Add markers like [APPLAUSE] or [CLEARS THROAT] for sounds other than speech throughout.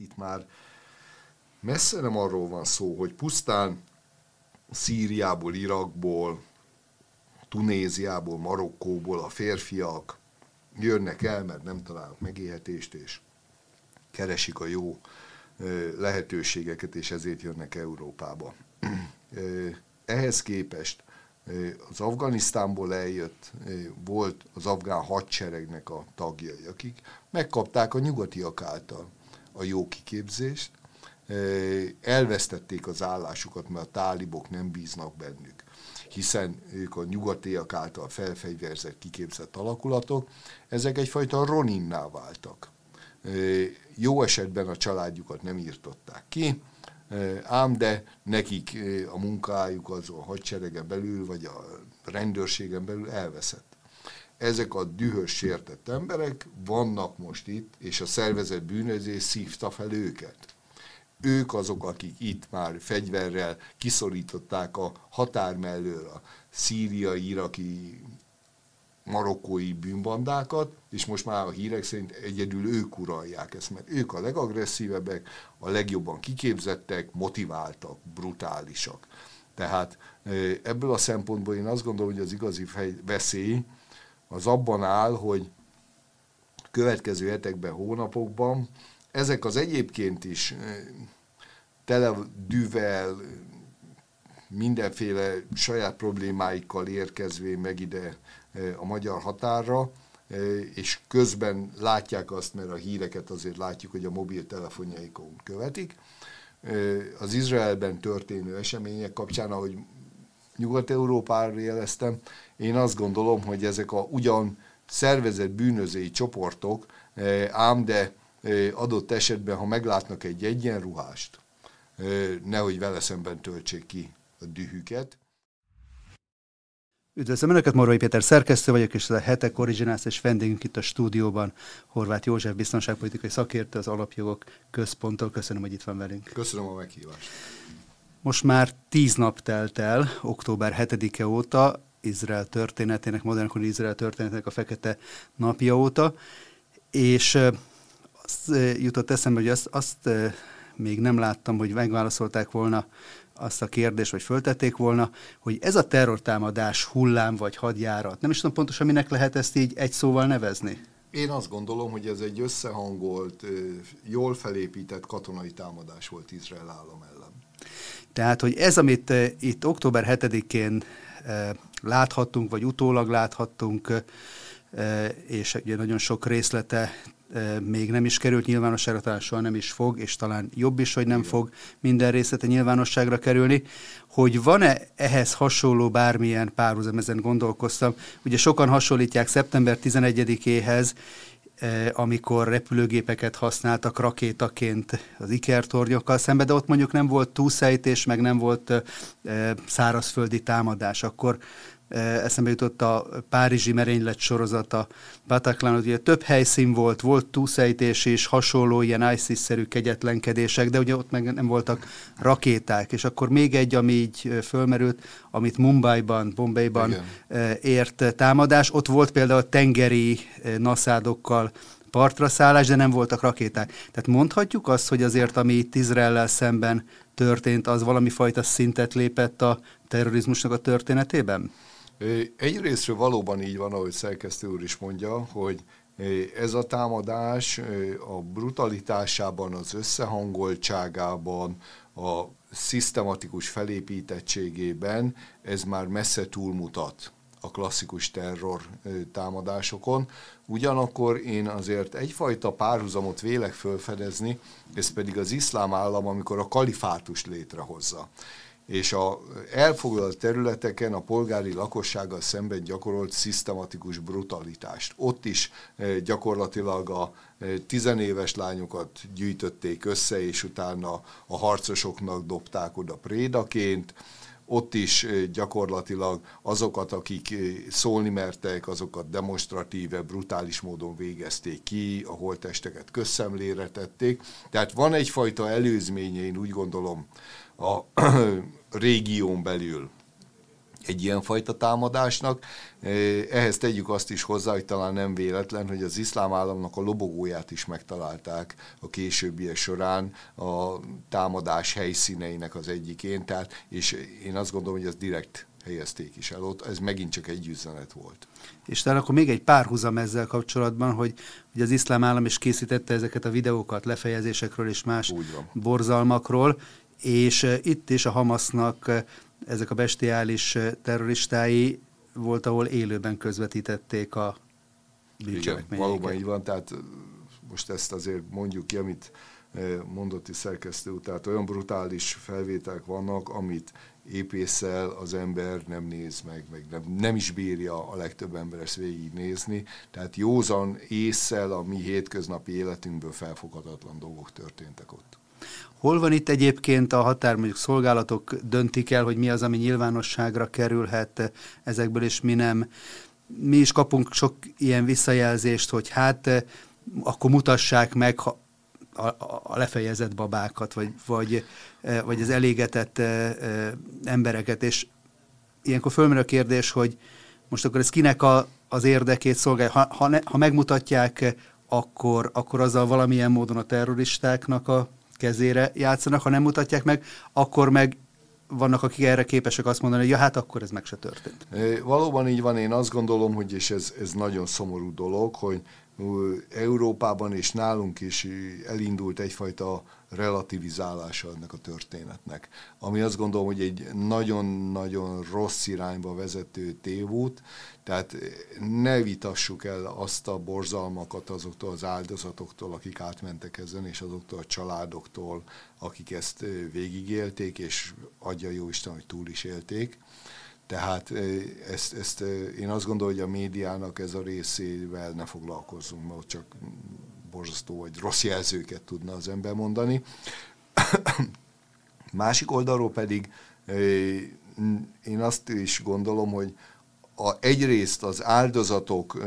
itt már messze nem arról van szó, hogy pusztán Szíriából, Irakból, Tunéziából, Marokkóból a férfiak jönnek el, mert nem találnak megélhetést, és keresik a jó lehetőségeket, és ezért jönnek Európába. Ehhez képest az Afganisztánból eljött, volt az afgán hadseregnek a tagjai, akik megkapták a nyugatiak által a jó kiképzést, elvesztették az állásukat, mert a tálibok nem bíznak bennük hiszen ők a nyugatiak által felfegyverzett, kiképzett alakulatok, ezek egyfajta roninná váltak. Jó esetben a családjukat nem írtották ki, ám de nekik a munkájuk az a hadseregen belül, vagy a rendőrségen belül elveszett. Ezek a dühös, sértett emberek vannak most itt, és a szervezet bűnözés szívta fel őket. Ők azok, akik itt már fegyverrel kiszorították a határ mellől a szíriai, iraki marokkói bűnbandákat, és most már a hírek szerint egyedül ők uralják ezt, mert ők a legagresszívebbek, a legjobban kiképzettek, motiváltak, brutálisak. Tehát ebből a szempontból én azt gondolom, hogy az igazi veszély az abban áll, hogy következő hetekben, hónapokban ezek az egyébként is tele düvel, mindenféle saját problémáikkal érkezvén meg ide a magyar határra, és közben látják azt, mert a híreket azért látjuk, hogy a mobiltelefonjaikon követik. Az Izraelben történő események kapcsán, ahogy Nyugat-Európára jeleztem, én azt gondolom, hogy ezek a ugyan szervezett bűnözői csoportok, ám de adott esetben, ha meglátnak egy egyenruhást, nehogy vele szemben töltsék ki a dühüket, Üdvözlöm Önöket, Morvai Péter szerkesztő vagyok, és ez a Hetek Originals és vendégünk itt a stúdióban, Horváth József, biztonságpolitikai szakértő, az Alapjogok Központtól. Köszönöm, hogy itt van velünk. Köszönöm a meghívást. Most már tíz nap telt el, október 7-e óta, Izrael történetének, modernkori Izrael történetének a fekete napja óta, és azt jutott eszembe, hogy azt, azt még nem láttam, hogy megválaszolták volna azt a kérdést, vagy föltették volna, hogy ez a terrortámadás hullám vagy hadjárat, nem is tudom pontosan, minek lehet ezt így egy szóval nevezni? Én azt gondolom, hogy ez egy összehangolt, jól felépített katonai támadás volt Izrael állam ellen. Tehát, hogy ez, amit itt október 7-én láthattunk, vagy utólag láthattunk, és ugye nagyon sok részlete még nem is került nyilvánosságra, talán soha nem is fog, és talán jobb is, hogy nem fog minden részlete nyilvánosságra kerülni, hogy van-e ehhez hasonló bármilyen párhuzam, ezen gondolkoztam. Ugye sokan hasonlítják szeptember 11-éhez, amikor repülőgépeket használtak rakétaként az ikertornyokkal szembe, de ott mondjuk nem volt túlszejtés, meg nem volt szárazföldi támadás. Akkor eszembe jutott a Párizsi merénylet sorozata, Bataclan, ugye több helyszín volt, volt túlszejtés és hasonló ilyen ISIS-szerű kegyetlenkedések, de ugye ott meg nem voltak rakéták, és akkor még egy, ami így fölmerült, amit Mumbai-ban, Bombay-ban Igen. ért támadás, ott volt például tengeri naszádokkal partra szállás, de nem voltak rakéták. Tehát mondhatjuk azt, hogy azért, ami itt Izraellel szemben történt, az valami fajta szintet lépett a terrorizmusnak a történetében? Egyrésztről valóban így van, ahogy szerkesztő úr is mondja, hogy ez a támadás a brutalitásában, az összehangoltságában, a szisztematikus felépítettségében ez már messze túlmutat a klasszikus terror támadásokon. Ugyanakkor én azért egyfajta párhuzamot vélek fölfedezni, ez pedig az iszlám állam, amikor a kalifátust létrehozza és a elfoglalt területeken a polgári lakossággal szemben gyakorolt szisztematikus brutalitást. Ott is eh, gyakorlatilag a eh, tizenéves lányokat gyűjtötték össze, és utána a harcosoknak dobták oda prédaként, ott is eh, gyakorlatilag azokat, akik szólni mertek, azokat demonstratíve, brutális módon végezték ki, a holtesteket közszemlére tették. Tehát van egyfajta előzménye, én úgy gondolom, a [CLEARS THROAT] régión belül egy ilyenfajta támadásnak. Ehhez tegyük azt is hozzá, hogy talán nem véletlen, hogy az iszlám államnak a lobogóját is megtalálták a későbbiek során a támadás helyszíneinek az egyikén, tehát, és én azt gondolom, hogy ez direkt helyezték is el ott, ez megint csak egy üzenet volt. És talán akkor még egy párhuzam ezzel kapcsolatban, hogy, hogy az iszlám állam is készítette ezeket a videókat lefejezésekről és más borzalmakról, és itt is a Hamasnak ezek a bestiális terroristái volt, ahol élőben közvetítették a bűncselekményeket. Valóban így van, tehát most ezt azért mondjuk ki, amit mondott is szerkesztő, tehát olyan brutális felvételek vannak, amit épészel az ember nem néz meg, meg nem, nem is bírja a legtöbb ember ezt végignézni. Tehát józan észszel a mi hétköznapi életünkből felfoghatatlan dolgok történtek ott. Hol van itt egyébként a határ, mondjuk szolgálatok döntik el, hogy mi az, ami nyilvánosságra kerülhet ezekből, és mi nem. Mi is kapunk sok ilyen visszajelzést, hogy hát akkor mutassák meg a, a lefejezett babákat, vagy, vagy, vagy az elégetett embereket, és ilyenkor fölmerül a kérdés, hogy most akkor ez kinek a, az érdekét szolgálja. Ha, ha, ne, ha megmutatják, akkor, akkor azzal valamilyen módon a terroristáknak a kezére játszanak, ha nem mutatják meg, akkor meg vannak, akik erre képesek azt mondani, hogy ja, hát akkor ez meg se történt. Valóban így van, én azt gondolom, hogy és ez, ez nagyon szomorú dolog, hogy Európában és nálunk is elindult egyfajta relativizálása ennek a történetnek, ami azt gondolom, hogy egy nagyon-nagyon rossz irányba vezető tévút, tehát ne vitassuk el azt a borzalmakat azoktól az áldozatoktól, akik átmentek ezen, és azoktól a családoktól, akik ezt végigélték, és adja jó Isten, hogy túl is élték. Tehát ezt, ezt én azt gondolom, hogy a médiának ez a részével ne foglalkozzunk, mert csak borzasztó vagy rossz jelzőket tudna az ember mondani. [COUGHS] Másik oldalról pedig én azt is gondolom, hogy a, egyrészt az áldozatok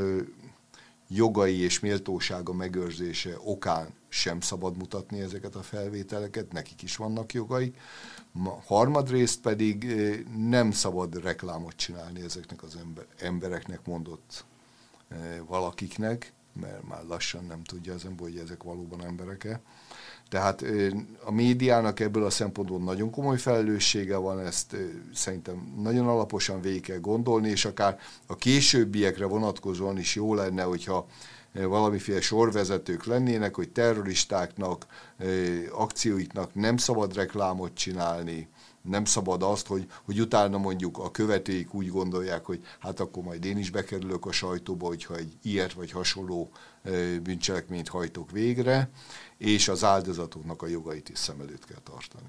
jogai és méltósága megőrzése okán sem szabad mutatni ezeket a felvételeket, nekik is vannak jogaik. Harmadrészt pedig nem szabad reklámot csinálni ezeknek az ember, embereknek mondott valakiknek, mert már lassan nem tudja az ember, hogy ezek valóban emberek-e. Tehát a médiának ebből a szempontból nagyon komoly felelőssége van, ezt szerintem nagyon alaposan végig kell gondolni, és akár a későbbiekre vonatkozóan is jó lenne, hogyha valamiféle sorvezetők lennének, hogy terroristáknak, akcióiknak nem szabad reklámot csinálni, nem szabad azt, hogy, hogy utána mondjuk a követőik úgy gondolják, hogy hát akkor majd én is bekerülök a sajtóba, hogyha egy ilyet vagy hasonló bűncselekményt hajtok végre, és az áldozatoknak a jogait is szem előtt kell tartani.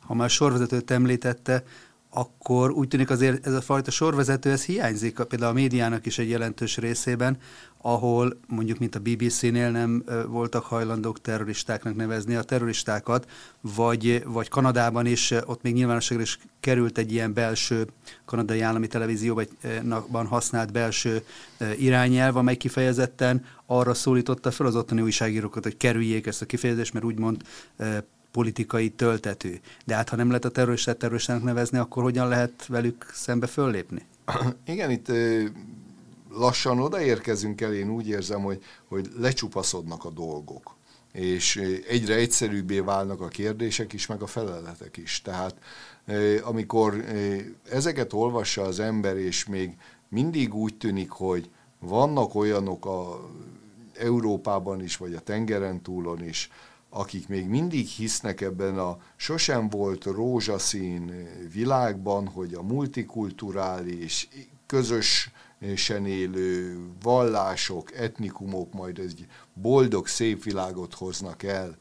Ha már sorvezetőt említette, akkor úgy tűnik azért ez a fajta sorvezető, ez hiányzik például a médiának is egy jelentős részében, ahol mondjuk, mint a BBC-nél nem voltak hajlandók terroristáknak nevezni a terroristákat, vagy, vagy Kanadában is, ott még nyilvánosságra is került egy ilyen belső kanadai állami televízióban használt belső irányelv, amely kifejezetten arra szólította fel az ottani újságírókat, hogy kerüljék ezt a kifejezést, mert úgymond politikai töltető. De hát ha nem lehet a terroristát terroristának nevezni, akkor hogyan lehet velük szembe föllépni? [CLEARS THROAT] Igen, itt lassan odaérkezünk el, én úgy érzem, hogy, hogy lecsupaszodnak a dolgok és egyre egyszerűbbé válnak a kérdések is, meg a feleletek is. Tehát amikor ezeket olvassa az ember, és még mindig úgy tűnik, hogy vannak olyanok a Európában is, vagy a tengeren túlon is, akik még mindig hisznek ebben a sosem volt rózsaszín világban, hogy a multikulturális, közösen élő vallások, etnikumok majd egy boldog, szép világot hoznak el.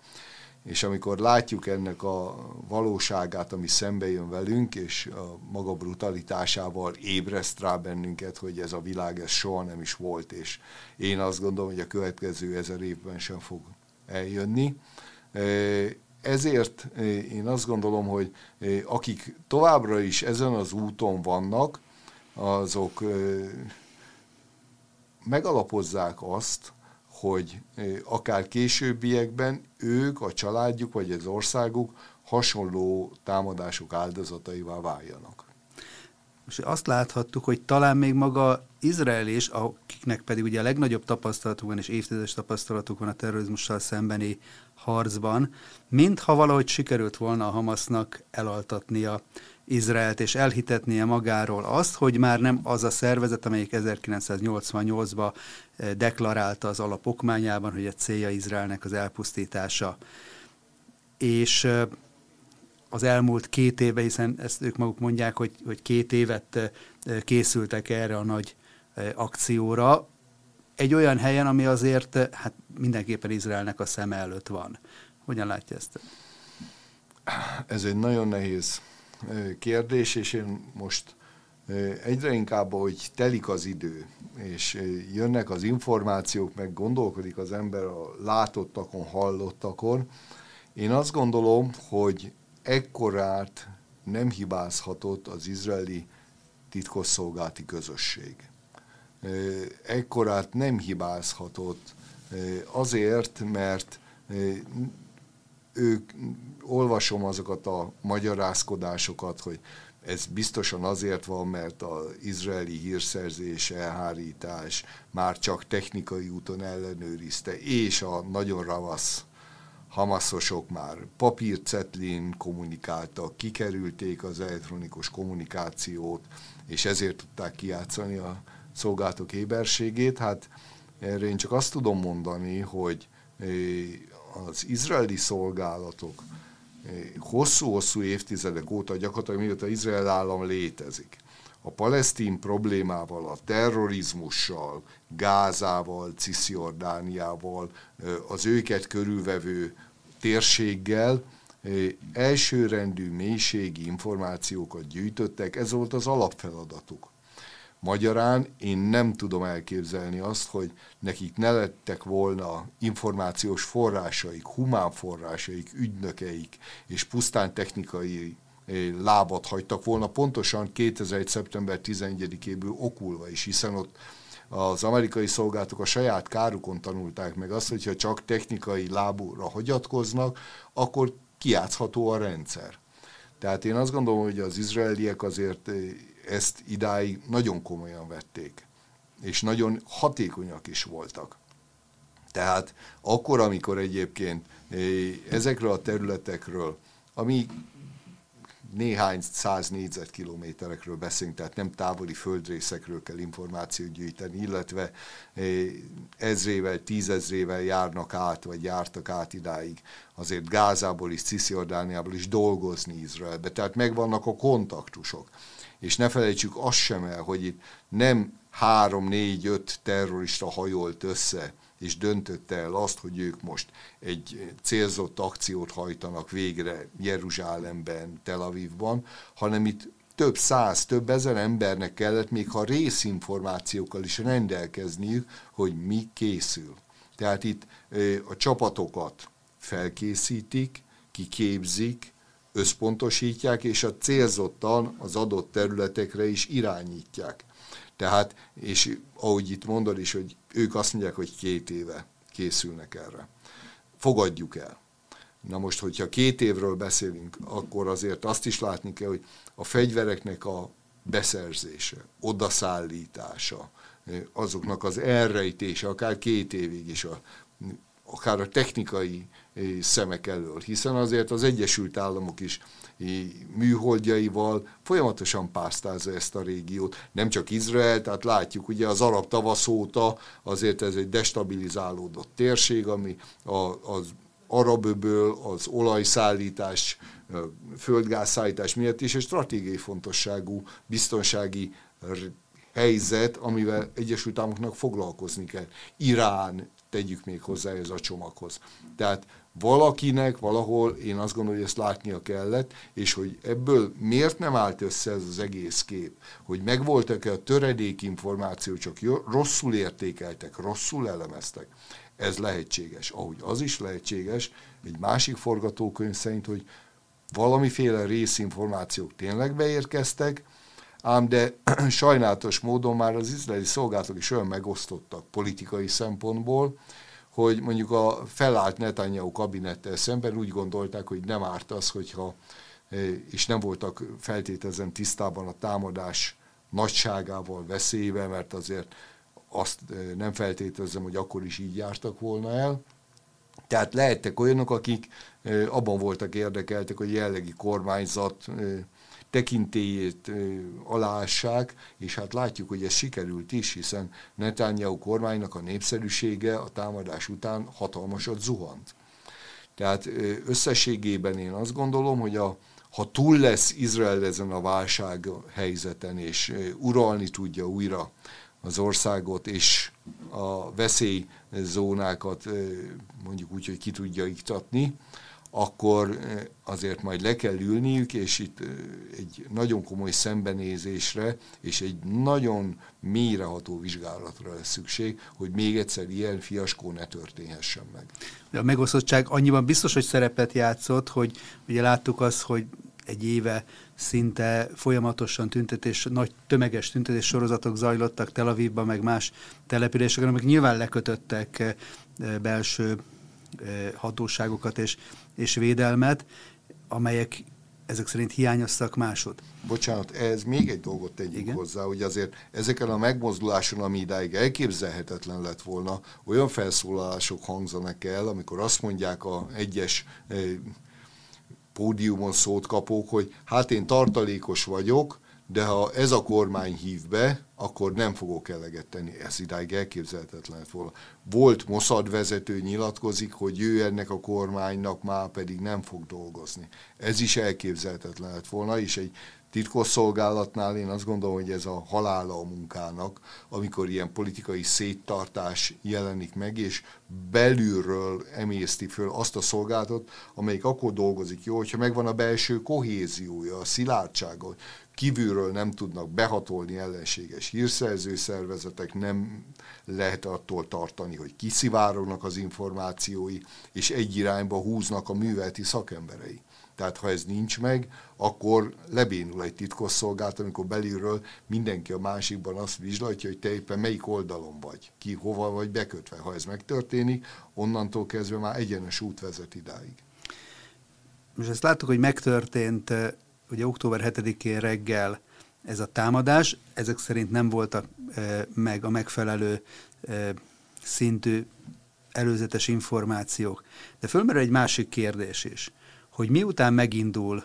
És amikor látjuk ennek a valóságát, ami szembe jön velünk, és a maga brutalitásával ébreszt rá bennünket, hogy ez a világ ez soha nem is volt, és én azt gondolom, hogy a következő ezer évben sem fog eljönni. Ezért én azt gondolom, hogy akik továbbra is ezen az úton vannak, azok megalapozzák azt, hogy akár későbbiekben ők, a családjuk vagy az országuk hasonló támadások áldozataival váljanak. És azt láthattuk, hogy talán még maga Izrael is, akiknek pedig ugye a legnagyobb tapasztalatuk van, és évtizedes tapasztalatuk van a terrorizmussal szembeni harcban, mintha valahogy sikerült volna a Hamasnak elaltatnia Izraelt, és elhitetnie magáról azt, hogy már nem az a szervezet, amelyik 1988-ban eh, deklarálta az alapokmányában, hogy a célja Izraelnek az elpusztítása. És eh, az elmúlt két éve, hiszen ezt ők maguk mondják, hogy, hogy két évet készültek erre a nagy akcióra, egy olyan helyen, ami azért hát mindenképpen Izraelnek a szeme előtt van. Hogyan látja ezt? Ez egy nagyon nehéz kérdés, és én most egyre inkább, hogy telik az idő, és jönnek az információk, meg gondolkodik az ember a látottakon, hallottakon, én azt gondolom, hogy ekkorát nem hibázhatott az izraeli titkosszolgálati közösség. Ekkorát nem hibázhatott azért, mert ők, olvasom azokat a magyarázkodásokat, hogy ez biztosan azért van, mert az izraeli hírszerzés, elhárítás már csak technikai úton ellenőrizte, és a nagyon ravasz hamaszosok már papírcetlin kommunikáltak, kikerülték az elektronikus kommunikációt, és ezért tudták kijátszani a szolgáltok éberségét. Hát erre én csak azt tudom mondani, hogy az izraeli szolgálatok hosszú-hosszú évtizedek óta, gyakorlatilag mióta Izrael állam létezik, a palesztin problémával, a terrorizmussal, Gázával, Cisziordániával, az őket körülvevő térséggel elsőrendű mélységi információkat gyűjtöttek, ez volt az alapfeladatuk. Magyarán én nem tudom elképzelni azt, hogy nekik ne lettek volna információs forrásaik, humán forrásaik, ügynökeik, és pusztán technikai lábat hagytak volna, pontosan 2001. szeptember 11-éből okulva is, hiszen ott az amerikai szolgálatok a saját kárukon tanulták meg azt, hogyha csak technikai lábúra hagyatkoznak, akkor kiátszható a rendszer. Tehát én azt gondolom, hogy az izraeliek azért ezt idáig nagyon komolyan vették, és nagyon hatékonyak is voltak. Tehát akkor, amikor egyébként ezekről a területekről, ami néhány száz négyzetkilométerekről beszélünk, tehát nem távoli földrészekről kell információt gyűjteni, illetve eh, ezrével, tízezrével járnak át, vagy jártak át idáig azért Gázából is, Cisziordániából is dolgozni Izraelbe. Tehát megvannak a kontaktusok. És ne felejtsük azt sem el, hogy itt nem három, négy, öt terrorista hajolt össze, és döntötte el azt, hogy ők most egy célzott akciót hajtanak végre Jeruzsálemben, Tel Avivban, hanem itt több száz, több ezer embernek kellett még ha részinformációkkal is rendelkezniük, hogy mi készül. Tehát itt a csapatokat felkészítik, kiképzik, összpontosítják, és a célzottan az adott területekre is irányítják. Tehát, és ahogy itt mondod is, hogy ők azt mondják, hogy két éve készülnek erre. Fogadjuk el. Na most, hogyha két évről beszélünk, akkor azért azt is látni kell, hogy a fegyvereknek a beszerzése, odaszállítása, azoknak az elrejtése, akár két évig is, a, akár a technikai szemek elől, hiszen azért az Egyesült Államok is műholdjaival folyamatosan pásztázza ezt a régiót. Nem csak Izrael, tehát látjuk ugye az arab tavasz óta azért ez egy destabilizálódott térség, ami az araböböl, az olajszállítás, földgázszállítás miatt is egy stratégiai fontosságú biztonsági helyzet, amivel Egyesült Államoknak foglalkozni kell. Irán, tegyük még hozzá ez a csomaghoz. Tehát valakinek valahol én azt gondolom, hogy ezt látnia kellett, és hogy ebből miért nem állt össze ez az egész kép, hogy megvoltak-e a töredék információ, csak rosszul értékeltek, rosszul elemeztek. Ez lehetséges. Ahogy az is lehetséges, egy másik forgatókönyv szerint, hogy valamiféle részinformációk tényleg beérkeztek, ám de [CLEARS THROAT] sajnálatos módon már az izraeli szolgálatok is olyan megosztottak politikai szempontból, hogy mondjuk a felállt Netanyahu kabinettel szemben úgy gondolták, hogy nem árt az, hogyha, e, és nem voltak feltételezem tisztában a támadás nagyságával veszélybe, mert azért azt nem feltételezem, hogy akkor is így jártak volna el. Tehát lehettek olyanok, akik abban voltak érdekeltek, hogy jellegi kormányzat tekintélyét alássák, és hát látjuk, hogy ez sikerült is, hiszen Netanyahu kormánynak a népszerűsége a támadás után hatalmasat zuhant. Tehát összességében én azt gondolom, hogy a, ha túl lesz Izrael ezen a válság helyzeten, és uralni tudja újra az országot, és a veszélyzónákat mondjuk úgy, hogy ki tudja iktatni, akkor azért majd le kell ülniük, és itt egy nagyon komoly szembenézésre, és egy nagyon mélyreható vizsgálatra lesz szükség, hogy még egyszer ilyen fiaskó ne történhessen meg. A megosztottság annyiban biztos, hogy szerepet játszott, hogy ugye láttuk azt, hogy egy éve szinte folyamatosan tüntetés, nagy tömeges tüntetés sorozatok zajlottak Tel Avivban, meg más településeken, amik nyilván lekötöttek belső hatóságokat és, és védelmet, amelyek ezek szerint hiányoztak másod. Bocsánat, ez még egy dolgot tegyünk Igen? hozzá, hogy azért ezeken a megmozduláson, ami idáig elképzelhetetlen lett volna, olyan felszólalások hangzanak el, amikor azt mondják a egyes pódiumon szót kapók, hogy hát én tartalékos vagyok, de ha ez a kormány hív be, akkor nem fogok eleget tenni. Ez idáig elképzelhetetlen volna. Volt Mossad vezető nyilatkozik, hogy ő ennek a kormánynak már pedig nem fog dolgozni. Ez is elképzelhetetlen lett volna, és egy titkosszolgálatnál én azt gondolom, hogy ez a halála a munkának, amikor ilyen politikai széttartás jelenik meg, és belülről emészti föl azt a szolgálatot, amelyik akkor dolgozik jó, hogyha megvan a belső kohéziója, a szilárdsága, kívülről nem tudnak behatolni ellenséges hírszerző szervezetek, nem lehet attól tartani, hogy kiszivárognak az információi, és egy irányba húznak a műveleti szakemberei. Tehát ha ez nincs meg, akkor lebénul egy titkosszolgált, amikor belülről mindenki a másikban azt vizslatja, hogy te éppen melyik oldalon vagy, ki hova vagy bekötve. Ha ez megtörténik, onnantól kezdve már egyenes út vezet idáig. Most ezt láttuk, hogy megtörtént ugye október 7-én reggel ez a támadás, ezek szerint nem voltak e, meg a megfelelő e, szintű előzetes információk. De fölmerül egy másik kérdés is, hogy miután megindul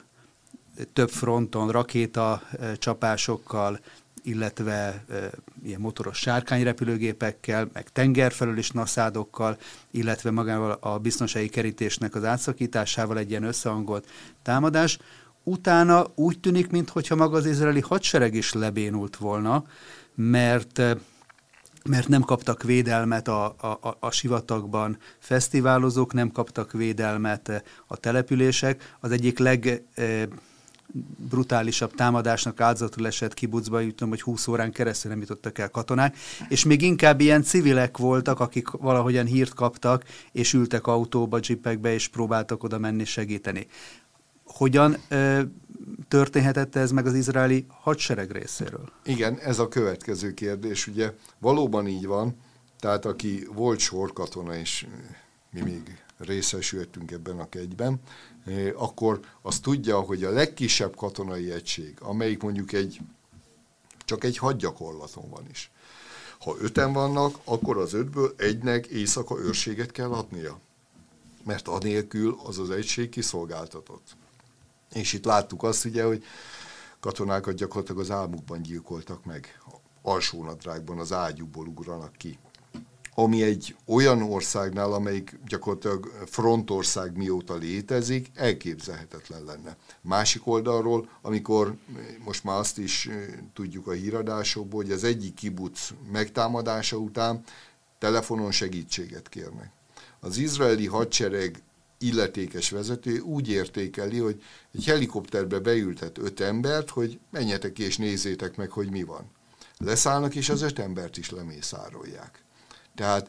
több fronton rakéta e, csapásokkal, illetve e, ilyen motoros sárkányrepülőgépekkel, meg tengerfelől is naszádokkal, illetve magával a biztonsági kerítésnek az átszakításával egy ilyen összehangolt támadás, utána úgy tűnik, mintha maga az izraeli hadsereg is lebénult volna, mert mert nem kaptak védelmet a, a, a sivatagban fesztiválozók, nem kaptak védelmet a települések. Az egyik leg brutálisabb támadásnak áldozatul esett kibucba, jutom, hogy 20 órán keresztül nem jutottak el katonák, és még inkább ilyen civilek voltak, akik valahogyan hírt kaptak, és ültek autóba, jeepekbe, és próbáltak oda menni segíteni. Hogyan ö, történhetett ez meg az izraeli hadsereg részéről? Igen, ez a következő kérdés. Ugye valóban így van, tehát aki volt sorkatona, és mi még részesültünk ebben a kegyben, akkor azt tudja, hogy a legkisebb katonai egység, amelyik mondjuk egy csak egy hadgyakorlaton van is. Ha öten vannak, akkor az ötből egynek éjszaka őrséget kell adnia. Mert anélkül az az egység kiszolgáltatott. És itt láttuk azt ugye, hogy katonákat gyakorlatilag az álmukban gyilkoltak meg. Alsónadrágban az ágyúból ugranak ki. Ami egy olyan országnál, amelyik gyakorlatilag frontország mióta létezik, elképzelhetetlen lenne. Másik oldalról, amikor most már azt is tudjuk a híradásokból, hogy az egyik kibuc megtámadása után telefonon segítséget kérnek. Az izraeli hadsereg illetékes vezető úgy értékeli, hogy egy helikopterbe beültet öt embert, hogy menjetek és nézzétek meg, hogy mi van. Leszállnak, és az öt embert is lemészárolják. Tehát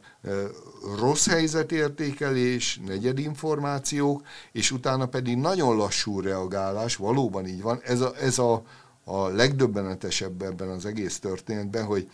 rossz helyzetértékelés, negyed információk, és utána pedig nagyon lassú reagálás, valóban így van. Ez a, ez a, a legdöbbenetesebb ebben az egész történetben, hogy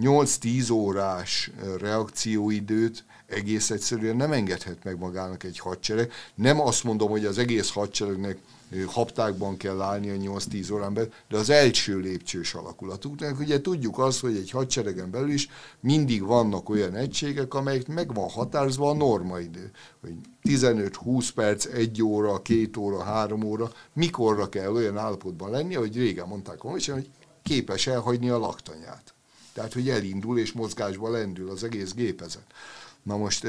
8-10 órás reakcióidőt egész egyszerűen nem engedhet meg magának egy hadsereg. Nem azt mondom, hogy az egész hadseregnek haptákban kell állni a 8-10 órán belül, de az első lépcsős alakulatuknak. Ugye tudjuk azt, hogy egy hadseregen belül is mindig vannak olyan egységek, amelyek meg van határozva a normaidő, hogy 15-20 perc, 1 óra, 2 óra, 3 óra, mikorra kell olyan állapotban lenni, hogy régen mondták hogy képes elhagyni a laktanyát. Tehát, hogy elindul és mozgásba lendül az egész gépezet. Na most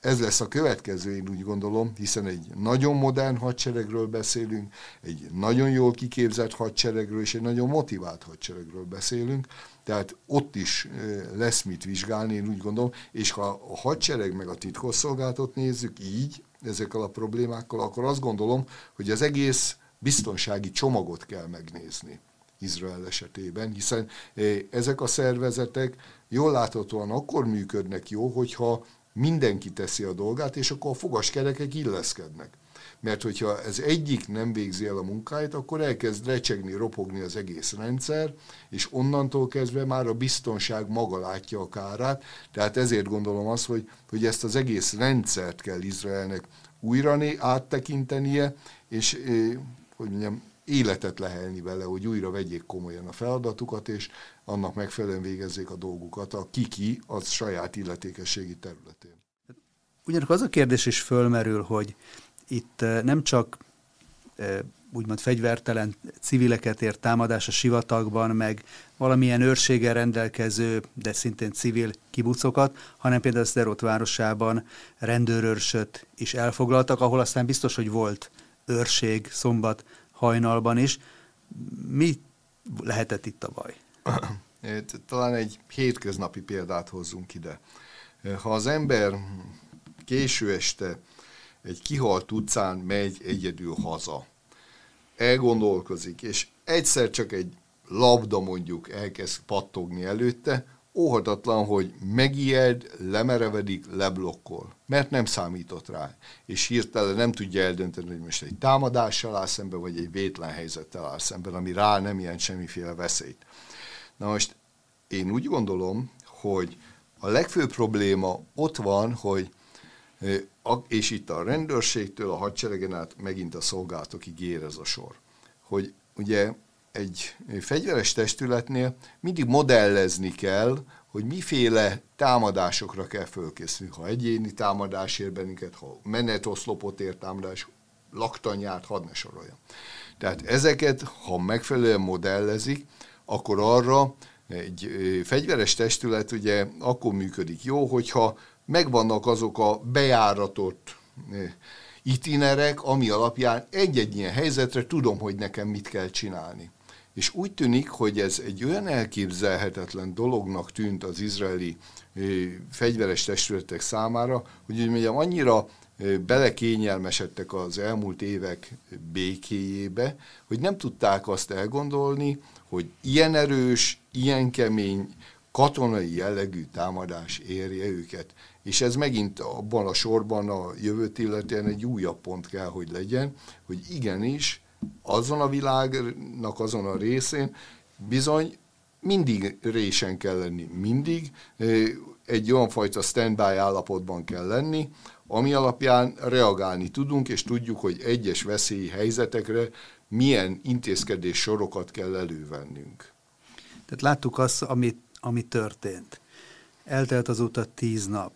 ez lesz a következő, én úgy gondolom, hiszen egy nagyon modern hadseregről beszélünk, egy nagyon jól kiképzett hadseregről és egy nagyon motivált hadseregről beszélünk, tehát ott is lesz mit vizsgálni, én úgy gondolom, és ha a hadsereg meg a titkosszolgálatot nézzük így, ezekkel a problémákkal, akkor azt gondolom, hogy az egész biztonsági csomagot kell megnézni. Izrael esetében, hiszen ezek a szervezetek jól láthatóan akkor működnek jó, hogyha mindenki teszi a dolgát, és akkor a fogaskerekek illeszkednek. Mert hogyha ez egyik nem végzi el a munkáját, akkor elkezd recsegni, ropogni az egész rendszer, és onnantól kezdve már a biztonság maga látja a kárát. Tehát ezért gondolom azt, hogy, hogy ezt az egész rendszert kell Izraelnek újra áttekintenie, és hogy mondjam, életet lehelni vele, hogy újra vegyék komolyan a feladatukat, és annak megfelelően végezzék a dolgukat. A kiki az saját illetékességi területén. Ugyanakkor az a kérdés is fölmerül, hogy itt eh, nem csak eh, úgymond fegyvertelen civileket ért támadás a sivatagban, meg valamilyen őrséggel rendelkező, de szintén civil kibucokat, hanem például Szderot városában rendőrőrsöt is elfoglaltak, ahol aztán biztos, hogy volt őrség szombat hajnalban is. Mi lehetett itt a baj? [CLEARS THROAT] Talán egy hétköznapi példát hozzunk ide. Ha az ember késő este egy kihalt utcán megy egyedül haza, elgondolkozik, és egyszer csak egy labda mondjuk elkezd pattogni előtte, óhatatlan, hogy megijed, lemerevedik, leblokkol, mert nem számított rá, és hirtelen nem tudja eldönteni, hogy most egy támadással áll szemben, vagy egy vétlen helyzettel áll szemben, ami rá nem jelent semmiféle veszélyt. Na most én úgy gondolom, hogy a legfőbb probléma ott van, hogy és itt a rendőrségtől, a hadseregen át megint a szolgálatokig ér ez a sor. Hogy ugye egy fegyveres testületnél mindig modellezni kell, hogy miféle támadásokra kell fölkészülni. Ha egyéni támadás ér bennünket, ha menetoszlopot ér támadás, laktanyát, hadd ne soroljam. Tehát ezeket, ha megfelelően modellezik, akkor arra egy fegyveres testület ugye akkor működik jó, hogyha megvannak azok a bejáratott itinerek, ami alapján egy-egy ilyen helyzetre tudom, hogy nekem mit kell csinálni. És úgy tűnik, hogy ez egy olyan elképzelhetetlen dolognak tűnt az izraeli fegyveres testületek számára, hogy úgy mondjam, annyira belekényelmesedtek az elmúlt évek békéjébe, hogy nem tudták azt elgondolni, hogy ilyen erős, ilyen kemény, katonai jellegű támadás érje őket. És ez megint abban a sorban a jövőt illetően egy újabb pont kell, hogy legyen, hogy igenis azon a világnak azon a részén bizony mindig résen kell lenni, mindig egy olyan fajta standby állapotban kell lenni, ami alapján reagálni tudunk, és tudjuk, hogy egyes veszélyi helyzetekre milyen intézkedés sorokat kell elővennünk. Tehát láttuk azt, ami, ami történt. Eltelt azóta tíz nap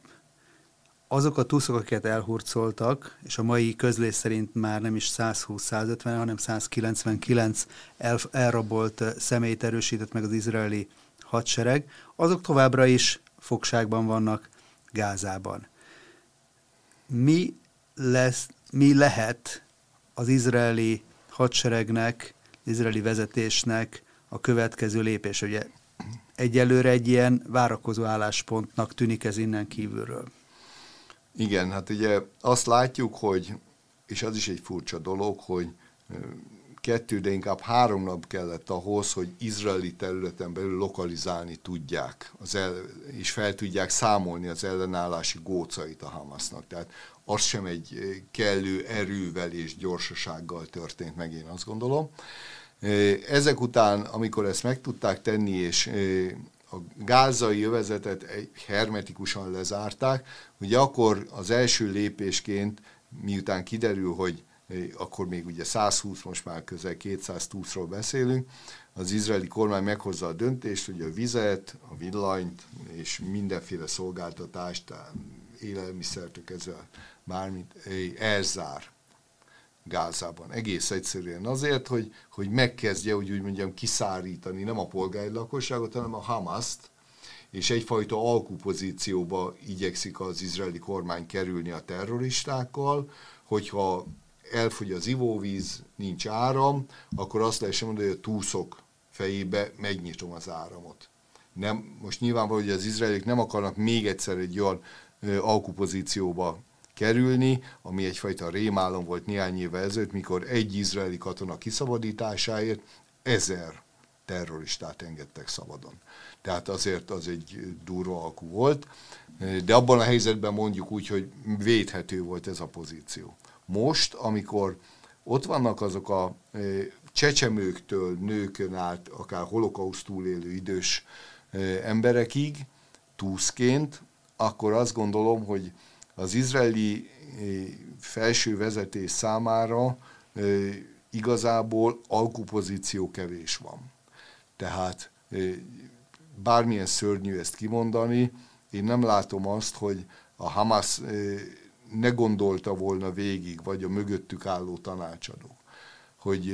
azok a túszok, akiket elhurcoltak, és a mai közlés szerint már nem is 120-150, hanem 199 el, elrabolt személyt erősített meg az izraeli hadsereg, azok továbbra is fogságban vannak Gázában. Mi, lesz, mi lehet az izraeli hadseregnek, az izraeli vezetésnek a következő lépés? Ugye egyelőre egy ilyen várakozó álláspontnak tűnik ez innen kívülről. Igen, hát ugye azt látjuk, hogy, és az is egy furcsa dolog, hogy kettő, de inkább három nap kellett ahhoz, hogy izraeli területen belül lokalizálni tudják, az el, és fel tudják számolni az ellenállási gócait a Hamasnak. Tehát az sem egy kellő erővel és gyorsasággal történt meg, én azt gondolom. Ezek után, amikor ezt meg tudták tenni, és a gázai övezetet hermetikusan lezárták, ugye akkor az első lépésként, miután kiderül, hogy akkor még ugye 120, most már közel 220-ról beszélünk, az izraeli kormány meghozza a döntést, hogy a vizet, a villanyt és mindenféle szolgáltatást, élelmiszertől kezdve bármit elzár Gázában. Egész egyszerűen azért, hogy, hogy megkezdje, hogy úgy mondjam, kiszárítani nem a polgári lakosságot, hanem a Hamaszt, és egyfajta alkupozícióba igyekszik az izraeli kormány kerülni a terroristákkal, hogyha elfogy az ivóvíz, nincs áram, akkor azt lehessen mondani, hogy a túszok fejébe megnyitom az áramot. Nem, most nyilvánvaló, hogy az izraelik nem akarnak még egyszer egy olyan alkupozícióba kerülni, ami egyfajta rémálom volt néhány évvel ezelőtt, mikor egy izraeli katona kiszabadításáért ezer terroristát engedtek szabadon. Tehát azért az egy durva alkú volt, de abban a helyzetben mondjuk úgy, hogy védhető volt ez a pozíció. Most, amikor ott vannak azok a e, csecsemőktől nőkön át, akár holokauszt túlélő idős e, emberekig, túszként, akkor azt gondolom, hogy az izraeli e, felső vezetés számára igazából alkupozíció kevés van. Tehát bármilyen szörnyű ezt kimondani, én nem látom azt, hogy a Hamas ne gondolta volna végig, vagy a mögöttük álló tanácsadó, hogy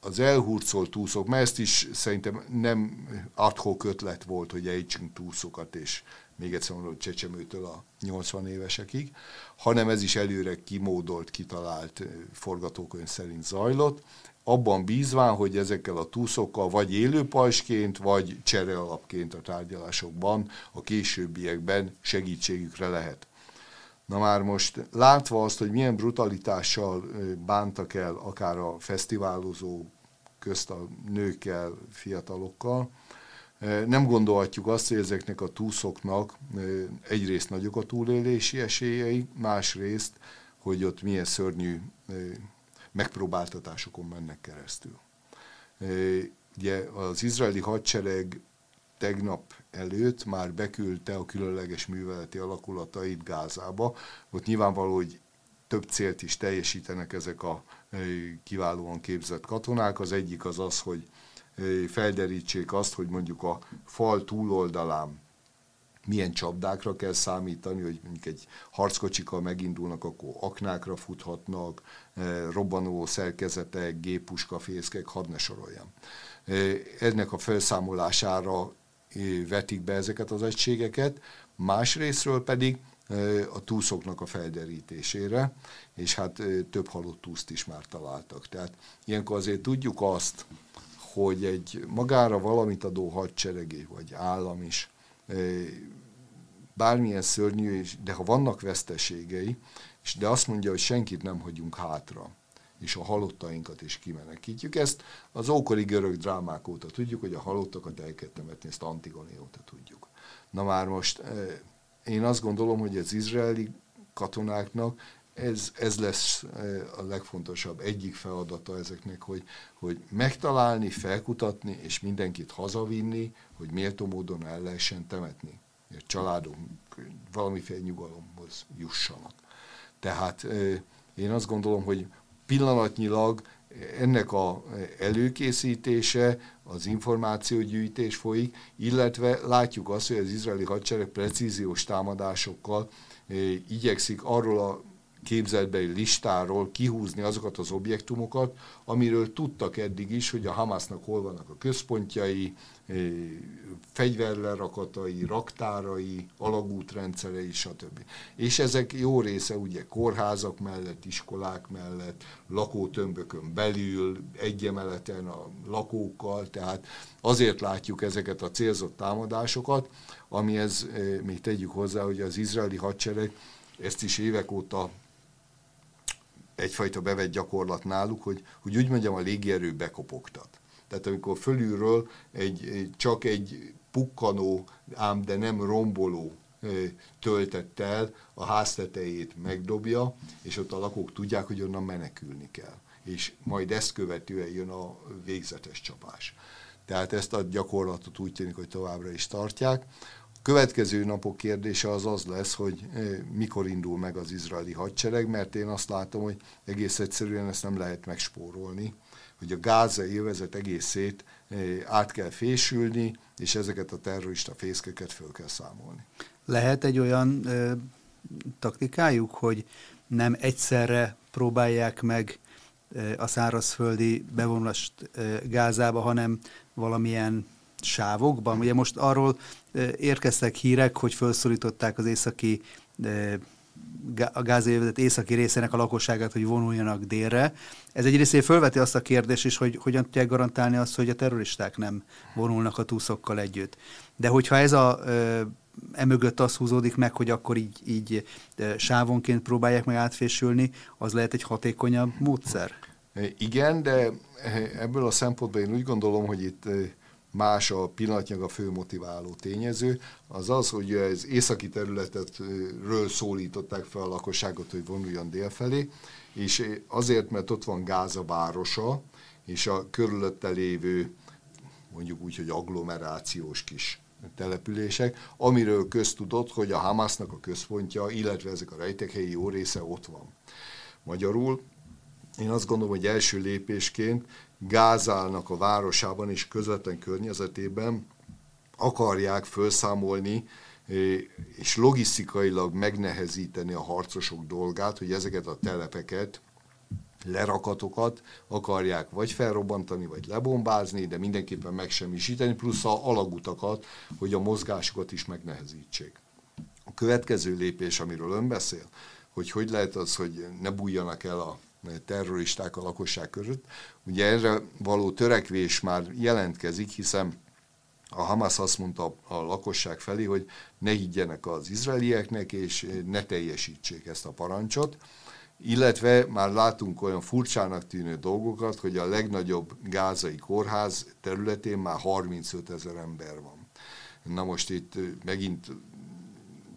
az elhurcolt túszok, mert ezt is szerintem nem adhok ötlet volt, hogy ejtsünk túszokat, és még egyszer mondom, Csecsemőtől a 80 évesekig, hanem ez is előre kimódolt, kitalált forgatókönyv szerint zajlott, abban bízván, hogy ezekkel a túszokkal vagy élőpajsként, vagy cserealapként a tárgyalásokban, a későbbiekben segítségükre lehet. Na már most látva azt, hogy milyen brutalitással bántak el akár a fesztiválozó közt a nőkkel, fiatalokkal, nem gondolhatjuk azt, hogy ezeknek a túszoknak egyrészt nagyok a túlélési esélyei, másrészt, hogy ott milyen szörnyű megpróbáltatásokon mennek keresztül. Ugye az izraeli hadsereg tegnap előtt már beküldte a különleges műveleti alakulatait Gázába. Ott nyilvánvaló, hogy több célt is teljesítenek ezek a kiválóan képzett katonák. Az egyik az az, hogy felderítsék azt, hogy mondjuk a fal túloldalán milyen csapdákra kell számítani, hogy mondjuk egy harckocsikkal megindulnak, akkor aknákra futhatnak, robbanó szerkezetek, géppuskafészkek, hadd ne soroljam. Ennek a felszámolására vetik be ezeket az egységeket, másrésztről pedig a túszoknak a felderítésére, és hát több halott túszt is már találtak. Tehát ilyenkor azért tudjuk azt, hogy egy magára valamit adó hadseregé, vagy állam is, bármilyen szörnyű, de ha vannak veszteségei, és de azt mondja, hogy senkit nem hagyunk hátra, és a halottainkat is kimenekítjük. Ezt az ókori görög drámák óta tudjuk, hogy a halottakat el kell temetni, ezt Antigoni óta tudjuk. Na már most eh, én azt gondolom, hogy az izraeli katonáknak ez, ez lesz eh, a legfontosabb egyik feladata ezeknek, hogy, hogy megtalálni, felkutatni, és mindenkit hazavinni, hogy méltó módon el lehessen temetni. A családok valamiféle nyugalomhoz jussanak. Tehát eh, én azt gondolom, hogy pillanatnyilag ennek a előkészítése, az információgyűjtés folyik, illetve látjuk azt, hogy az izraeli hadsereg precíziós támadásokkal eh, igyekszik arról a képzeltbeli listáról kihúzni azokat az objektumokat, amiről tudtak eddig is, hogy a Hamasnak hol vannak a központjai, eh, fegyverlerakatai, raktárai, alagútrendszerei, stb. És ezek jó része ugye kórházak mellett, iskolák mellett, lakótömbökön belül, egy emeleten a lakókkal, tehát azért látjuk ezeket a célzott támadásokat, amihez eh, még tegyük hozzá, hogy az izraeli hadsereg ezt is évek óta egyfajta bevett gyakorlat náluk, hogy, hogy úgy mondjam, a légierő bekopogtat. Tehát amikor fölülről egy, csak egy pukkanó, ám de nem romboló töltett el, a háztetejét megdobja, és ott a lakók tudják, hogy onnan menekülni kell. És majd ezt követően jön a végzetes csapás. Tehát ezt a gyakorlatot úgy tűnik, hogy továbbra is tartják. Következő napok kérdése az az lesz, hogy mikor indul meg az izraeli hadsereg, mert én azt látom, hogy egész egyszerűen ezt nem lehet megspórolni, hogy a gázai jövezet egészét át kell fésülni, és ezeket a terrorista fészkeket föl kell számolni. Lehet egy olyan ö, taktikájuk, hogy nem egyszerre próbálják meg ö, a szárazföldi bevonulást ö, Gázába, hanem valamilyen sávokban. Ugye most arról érkeztek hírek, hogy felszólították az északi a gázévezet északi részének a lakosságát, hogy vonuljanak délre. Ez egyrészt fölveti azt a kérdést is, hogy hogyan tudják garantálni azt, hogy a terroristák nem vonulnak a túszokkal együtt. De hogyha ez a emögött az húzódik meg, hogy akkor így, így sávonként próbálják meg átfésülni, az lehet egy hatékonyabb módszer? Igen, de ebből a szempontból én úgy gondolom, hogy itt más a pillanatnyilag a fő motiváló tényező, az az, hogy az északi területetről szólították fel a lakosságot, hogy vonuljon délfelé, és azért, mert ott van Gáza városa, és a körülötte lévő, mondjuk úgy, hogy agglomerációs kis települések, amiről köztudott, hogy a Hamasnak a központja, illetve ezek a rejtekhelyi jó része ott van. Magyarul én azt gondolom, hogy első lépésként Gázának a városában és közvetlen környezetében akarják felszámolni eh, és logisztikailag megnehezíteni a harcosok dolgát, hogy ezeket a telepeket, lerakatokat akarják vagy felrobbantani, vagy lebombázni, de mindenképpen megsemmisíteni, plusz a alagutakat, hogy a mozgásukat is megnehezítsék. A következő lépés, amiről ön beszél, hogy hogy lehet az, hogy ne bújjanak el a terroristák a lakosság között. Ugye erre való törekvés már jelentkezik, hiszen a Hamas azt mondta a lakosság felé, hogy ne higgyenek az izraelieknek, és ne teljesítsék ezt a parancsot. Illetve már látunk olyan furcsának tűnő dolgokat, hogy a legnagyobb gázai kórház területén már 35 ezer ember van. Na most itt megint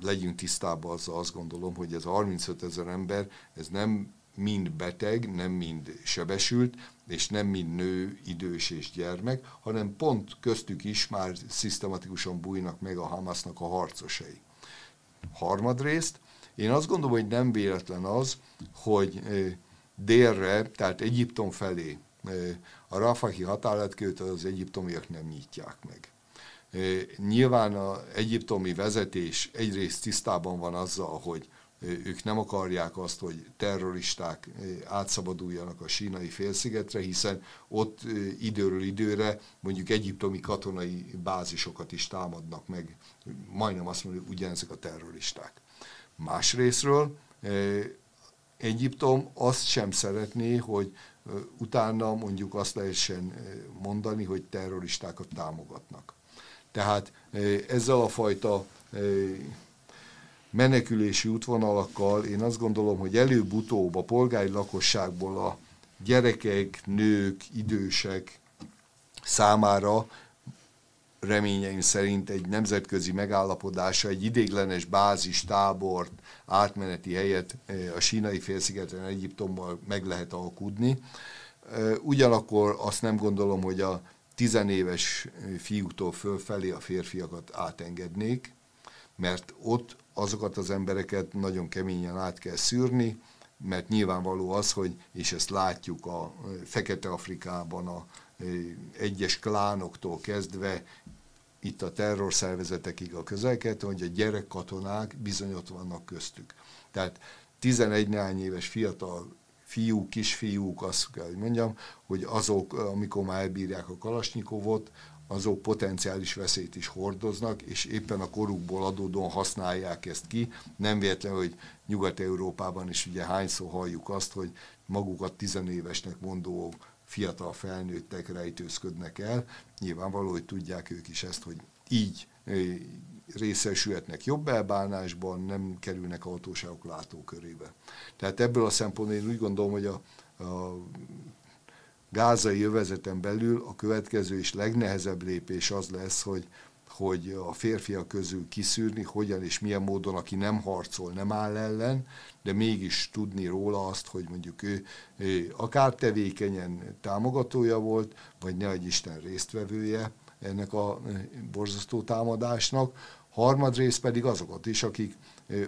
legyünk tisztában azzal, azt gondolom, hogy ez a 35 ezer ember, ez nem mind beteg, nem mind sebesült, és nem mind nő, idős és gyermek, hanem pont köztük is már szisztematikusan bújnak meg a Hamasnak a harcosai. Harmadrészt, én azt gondolom, hogy nem véletlen az, hogy délre, tehát Egyiptom felé a Rafahi határatkőt az egyiptomiak nem nyitják meg. Nyilván az egyiptomi vezetés egyrészt tisztában van azzal, hogy ők nem akarják azt, hogy terroristák átszabaduljanak a sínai félszigetre, hiszen ott időről időre mondjuk egyiptomi katonai bázisokat is támadnak meg, majdnem azt mondjuk ugyanezek a terroristák. Másrésztről Egyiptom azt sem szeretné, hogy utána mondjuk azt lehessen mondani, hogy terroristákat támogatnak. Tehát ezzel a fajta menekülési útvonalakkal én azt gondolom, hogy előbb-utóbb a polgári lakosságból a gyerekek, nők, idősek számára reményeim szerint egy nemzetközi megállapodása, egy idéglenes bázis, tábort, átmeneti helyet eh, a sínai félszigeten Egyiptommal meg lehet alkudni. Eh, ugyanakkor azt nem gondolom, hogy a tizenéves fiútól fölfelé a férfiakat átengednék, mert ott azokat az embereket nagyon keményen át kell szűrni, mert nyilvánvaló az, hogy, és ezt látjuk a Fekete-Afrikában a egyes klánoktól kezdve, itt a terrorszervezetekig a közelket, hogy a gyerekkatonák bizony ott vannak köztük. Tehát 11 néhány éves fiatal fiúk, kisfiúk, azt kell, hogy mondjam, hogy azok, amikor már elbírják a kalasnyikovot, azok potenciális veszélyt is hordoznak, és éppen a korukból adódóan használják ezt ki. Nem véletlen, hogy Nyugat-Európában is ugye hányszor halljuk azt, hogy magukat tizenévesnek mondó fiatal felnőttek rejtőzködnek el. Nyilvánvaló, hogy tudják ők is ezt, hogy így részesülhetnek jobb elbánásban, nem kerülnek a hatóságok látókörébe. Tehát ebből a szempontból én úgy gondolom, hogy a, a gázai övezeten belül a következő és legnehezebb lépés az lesz, hogy hogy a férfiak közül kiszűrni, hogyan és milyen módon, aki nem harcol, nem áll ellen, de mégis tudni róla azt, hogy mondjuk ő, ő akár tevékenyen támogatója volt, vagy ne egy Isten résztvevője ennek a borzasztó támadásnak, harmadrészt pedig azokat is, akik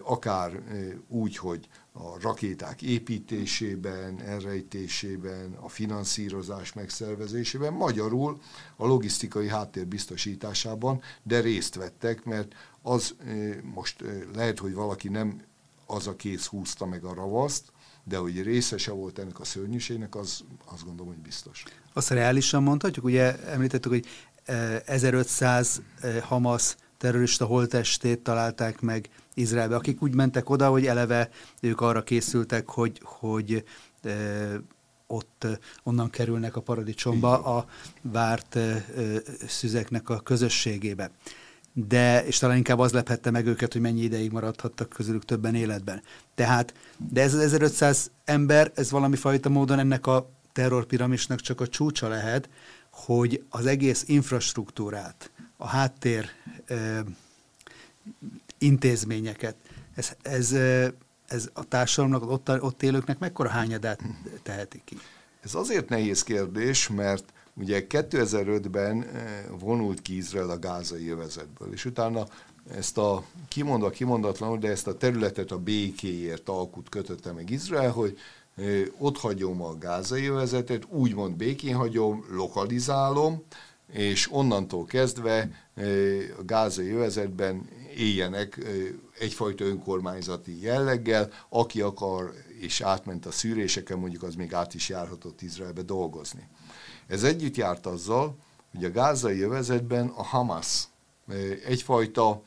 akár úgy, hogy a rakéták építésében, elrejtésében, a finanszírozás megszervezésében, magyarul a logisztikai háttér biztosításában, de részt vettek, mert az most lehet, hogy valaki nem az a kész húzta meg a ravaszt, de hogy részese volt ennek a szörnyűségnek, az azt gondolom, hogy biztos. Azt reálisan mondhatjuk, ugye említettük, hogy 1500 Hamas terrorista holtestét találták meg Izraelbe, akik úgy mentek oda, hogy eleve ők arra készültek, hogy, hogy e, ott onnan kerülnek a paradicsomba a várt e, szüzeknek a közösségébe. De, és talán inkább az lephette meg őket, hogy mennyi ideig maradhattak közülük többen életben. Tehát, de ez az 1500 ember, ez valami fajta módon ennek a terrorpiramisnak csak a csúcsa lehet, hogy az egész infrastruktúrát, a háttér e, intézményeket, ez, ez, ez a társadalomnak, ott, ott élőknek mekkora hányadát teheti ki? Ez azért nehéz kérdés, mert ugye 2005-ben vonult ki Izrael a gázai övezetből, és utána ezt a kimondva kimondatlanul, de ezt a területet a békéért alkut kötötte meg Izrael, hogy ott hagyom a gázai övezetet, úgymond békén hagyom, lokalizálom, és onnantól kezdve a gázai övezetben éljenek egyfajta önkormányzati jelleggel, aki akar és átment a szűréseken, mondjuk az még át is járhatott Izraelbe dolgozni. Ez együtt járt azzal, hogy a gázai övezetben a Hamas egyfajta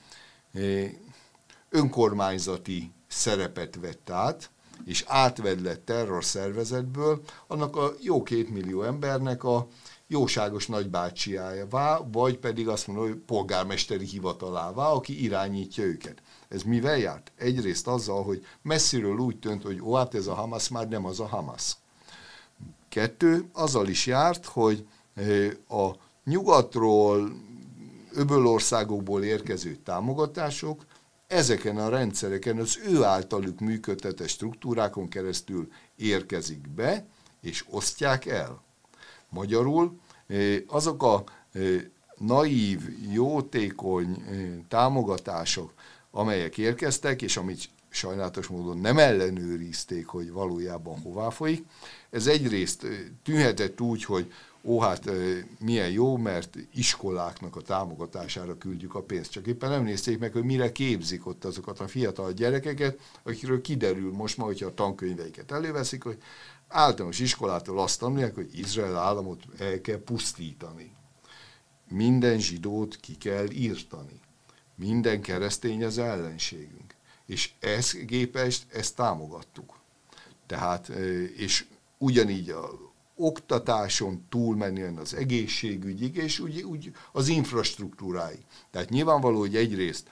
önkormányzati szerepet vett át, és átvedlett terrorszervezetből annak a jó két millió embernek a jóságos nagybácsiává, vagy pedig azt mondom, hogy polgármesteri hivatalává, aki irányítja őket. Ez mivel járt? Egyrészt azzal, hogy messziről úgy tűnt, hogy ó, hát ez a Hamas már nem az a Hamas. Kettő, azzal is járt, hogy a nyugatról, öbölországokból érkező támogatások ezeken a rendszereken, az ő általuk működtetett struktúrákon keresztül érkezik be, és osztják el. Magyarul azok a naív, jótékony támogatások, amelyek érkeztek, és amit sajnálatos módon nem ellenőrizték, hogy valójában hová folyik. Ez egyrészt tűnhetett úgy, hogy ó, hát milyen jó, mert iskoláknak a támogatására küldjük a pénzt. Csak éppen nem nézték meg, hogy mire képzik ott azokat a fiatal gyerekeket, akikről kiderül most ma, hogyha a tankönyveiket előveszik, hogy általános iskolától azt tanulják, hogy Izrael államot el kell pusztítani. Minden zsidót ki kell írtani. Minden keresztény az ellenségünk. És ezt képest ezt támogattuk. Tehát, és ugyanígy a oktatáson túlmenően az egészségügyig, és úgy, úgy az infrastruktúrái. Tehát nyilvánvaló, hogy egyrészt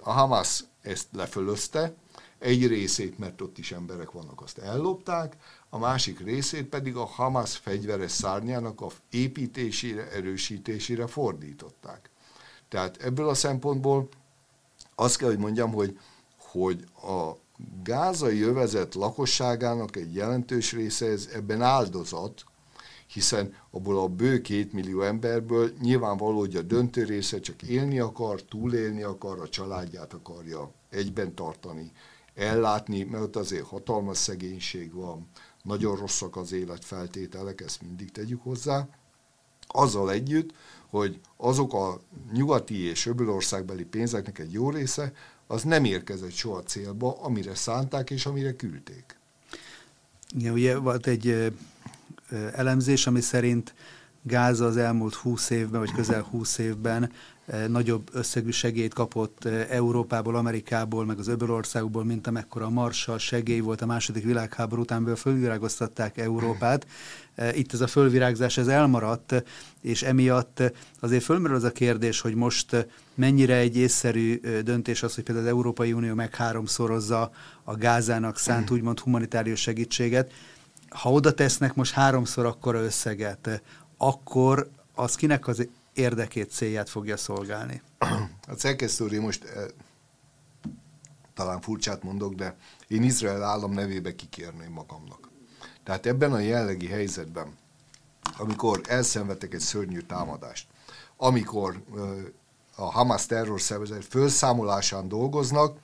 a Hamas ezt lefölözte, egy részét, mert ott is emberek vannak, azt ellopták, a másik részét pedig a Hamas fegyveres szárnyának a építésére, erősítésére fordították. Tehát ebből a szempontból azt kell, hogy mondjam, hogy, hogy a gázai övezet lakosságának egy jelentős része ez ebben áldozat, hiszen abból a bő két millió emberből nyilvánvaló, hogy a döntő része csak élni akar, túlélni akar, a családját akarja egyben tartani, ellátni, mert azért hatalmas szegénység van, nagyon rosszak az életfeltételek, ezt mindig tegyük hozzá, azzal együtt, hogy azok a nyugati és öbölországbeli pénzeknek egy jó része, az nem érkezett soha célba, amire szánták és amire küldték. Igen, ugye volt egy elemzés, ami szerint Gáza az elmúlt 20 évben, vagy közel 20 évben nagyobb összegű segélyt kapott eh, Európából, Amerikából, meg az öbölországból, mint amekkora a Marshall segély volt a második világháború után, belőle fölvirágoztatták Európát. Eh, itt ez a fölvirágzás ez elmaradt, és emiatt azért fölmerül az a kérdés, hogy most mennyire egy észszerű döntés az, hogy például az Európai Unió meg háromszorozza a Gázának szánt úgymond humanitárius segítséget. Ha oda tesznek most háromszor akkora összeget, akkor az kinek az érdekét, célját fogja szolgálni? Hát szerkesztő most eh, talán furcsát mondok, de én Izrael állam nevébe kikérném magamnak. Tehát ebben a jellegi helyzetben, amikor elszenvedtek egy szörnyű támadást, amikor eh, a Hamas terrorszervezet felszámolásán dolgoznak,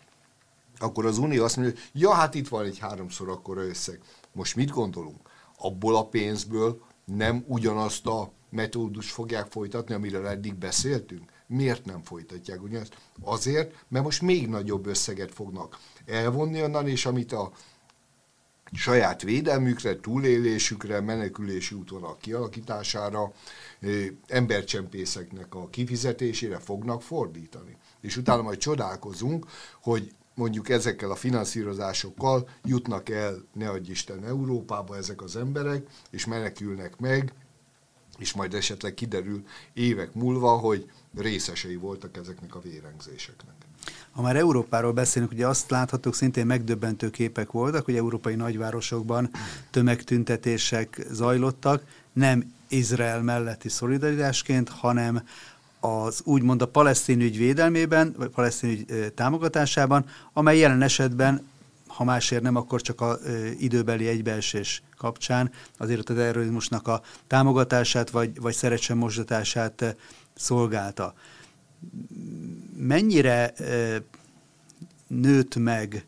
akkor az Unió azt mondja, hogy ja, hát itt van egy háromszor akkora összeg. Most mit gondolunk? Abból a pénzből nem ugyanazt a metódus fogják folytatni, amiről eddig beszéltünk? Miért nem folytatják ugyanazt? Azért, mert most még nagyobb összeget fognak elvonni onnan, és amit a saját védelmükre, túlélésükre, menekülési útvonal kialakítására, embercsempészeknek a kifizetésére fognak fordítani. És utána majd csodálkozunk, hogy mondjuk ezekkel a finanszírozásokkal jutnak el, ne adj Isten, Európába ezek az emberek, és menekülnek meg, és majd esetleg kiderül évek múlva, hogy részesei voltak ezeknek a vérengzéseknek. Ha már Európáról beszélünk, ugye azt láthatók, szintén megdöbbentő képek voltak, hogy európai nagyvárosokban tömegtüntetések zajlottak, nem Izrael melletti szolidaritásként, hanem az úgymond a palesztin ügy védelmében, vagy palesztin ügy támogatásában, amely jelen esetben, ha másért nem, akkor csak a időbeli egybeesés kapcsán azért a terrorizmusnak a támogatását, vagy, vagy szerecsen mosdatását szolgálta. Mennyire nőtt meg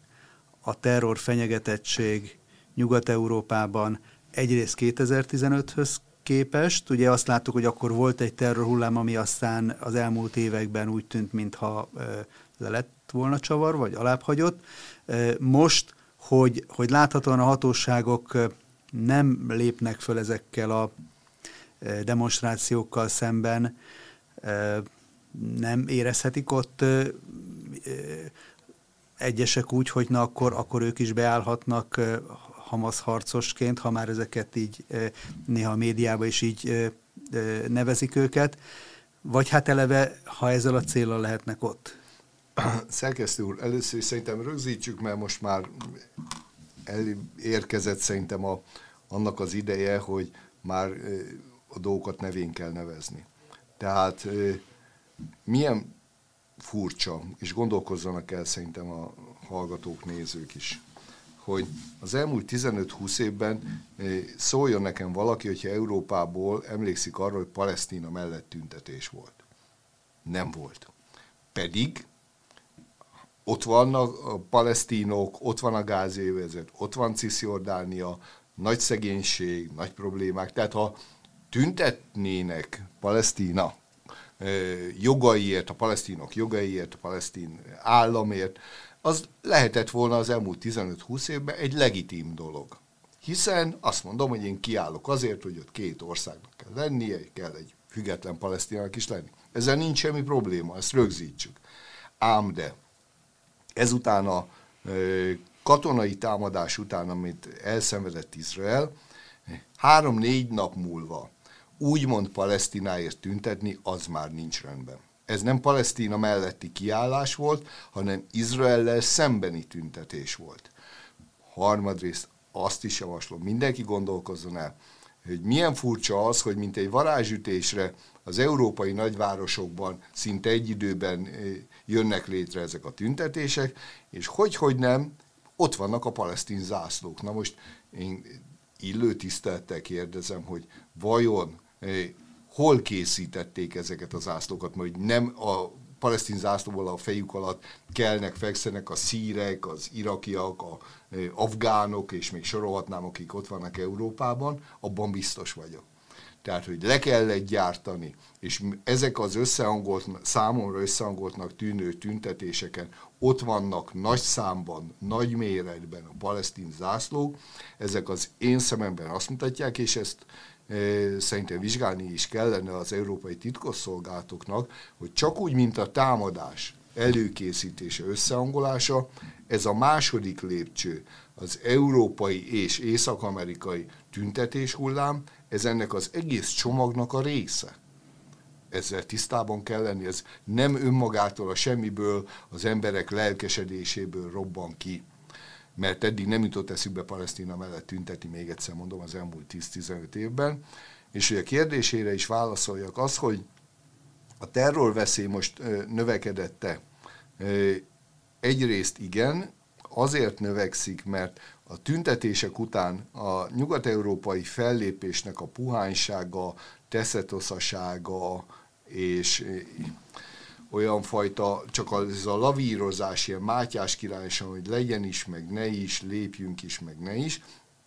a terror fenyegetettség Nyugat-Európában egyrészt 2015-höz képest. Ugye azt láttuk, hogy akkor volt egy terrorhullám, ami aztán az elmúlt években úgy tűnt, mintha le lett volna csavar, vagy alábbhagyott. Most, hogy, hogy láthatóan a hatóságok nem lépnek föl ezekkel a demonstrációkkal szemben, nem érezhetik ott egyesek úgy, hogy na akkor, akkor ők is beállhatnak Hamas harcosként, ha már ezeket így néha a médiában is így nevezik őket, vagy hát eleve, ha ezzel a célral lehetnek ott? Szerkesztő úr, először is szerintem rögzítsük, mert most már elérkezett szerintem a, annak az ideje, hogy már a dolgokat nevén kell nevezni. Tehát milyen furcsa, és gondolkozzanak el szerintem a hallgatók, nézők is hogy az elmúlt 15-20 évben szóljon nekem valaki, hogyha Európából emlékszik arra, hogy Palesztina mellett tüntetés volt. Nem volt. Pedig ott vannak a palesztinok, ott van a gázévezet, ott van Cisjordánia, nagy szegénység, nagy problémák. Tehát ha tüntetnének Palesztina jogaiért, a palesztinok jogaiért, a palesztin államért, az lehetett volna az elmúlt 15-20 évben egy legitim dolog. Hiszen azt mondom, hogy én kiállok azért, hogy ott két országnak kell lennie, kell egy független palesztinának is lenni. Ezzel nincs semmi probléma, ezt rögzítsük. Ám de ezután a katonai támadás után, amit elszenvedett Izrael, három-négy nap múlva úgymond Palesztináért tüntetni, az már nincs rendben ez nem Palesztina melletti kiállás volt, hanem Izraellel szembeni tüntetés volt. Harmadrészt azt is javaslom, mindenki gondolkozzon el, hogy milyen furcsa az, hogy mint egy varázsütésre az európai nagyvárosokban szinte egy időben eh, jönnek létre ezek a tüntetések, és hogy-hogy nem, ott vannak a palesztin zászlók. Na most én illő tisztelettel kérdezem, hogy vajon eh, hol készítették ezeket az zászlókat, mert nem a palesztin zászlóval a fejük alatt kelnek, fekszenek a szírek, az irakiak, a afgánok, és még sorolhatnám, akik ott vannak Európában, abban biztos vagyok. Tehát, hogy le kellett gyártani, és ezek az összehangolt, számomra összehangoltnak tűnő tüntetéseken ott vannak nagy számban, nagy méretben a palesztin zászlók, ezek az én szememben azt mutatják, és ezt szerintem vizsgálni is kellene az európai titkosszolgálatoknak, hogy csak úgy, mint a támadás előkészítése, összehangolása, ez a második lépcső, az európai és észak-amerikai tüntetés hullám, ez ennek az egész csomagnak a része. Ezzel tisztában kell lenni, ez nem önmagától a semmiből, az emberek lelkesedéséből robban ki mert eddig nem jutott eszükbe Palesztina mellett tünteti, még egyszer mondom, az elmúlt 10-15 évben. És hogy a kérdésére is válaszoljak, az, hogy a terrorveszély most növekedette. Egyrészt igen, azért növekszik, mert a tüntetések után a nyugat-európai fellépésnek a puhánysága, teszetoszasága és olyan fajta, csak az a lavírozás, ilyen Mátyás királysan, hogy legyen is, meg ne is, lépjünk is, meg ne is,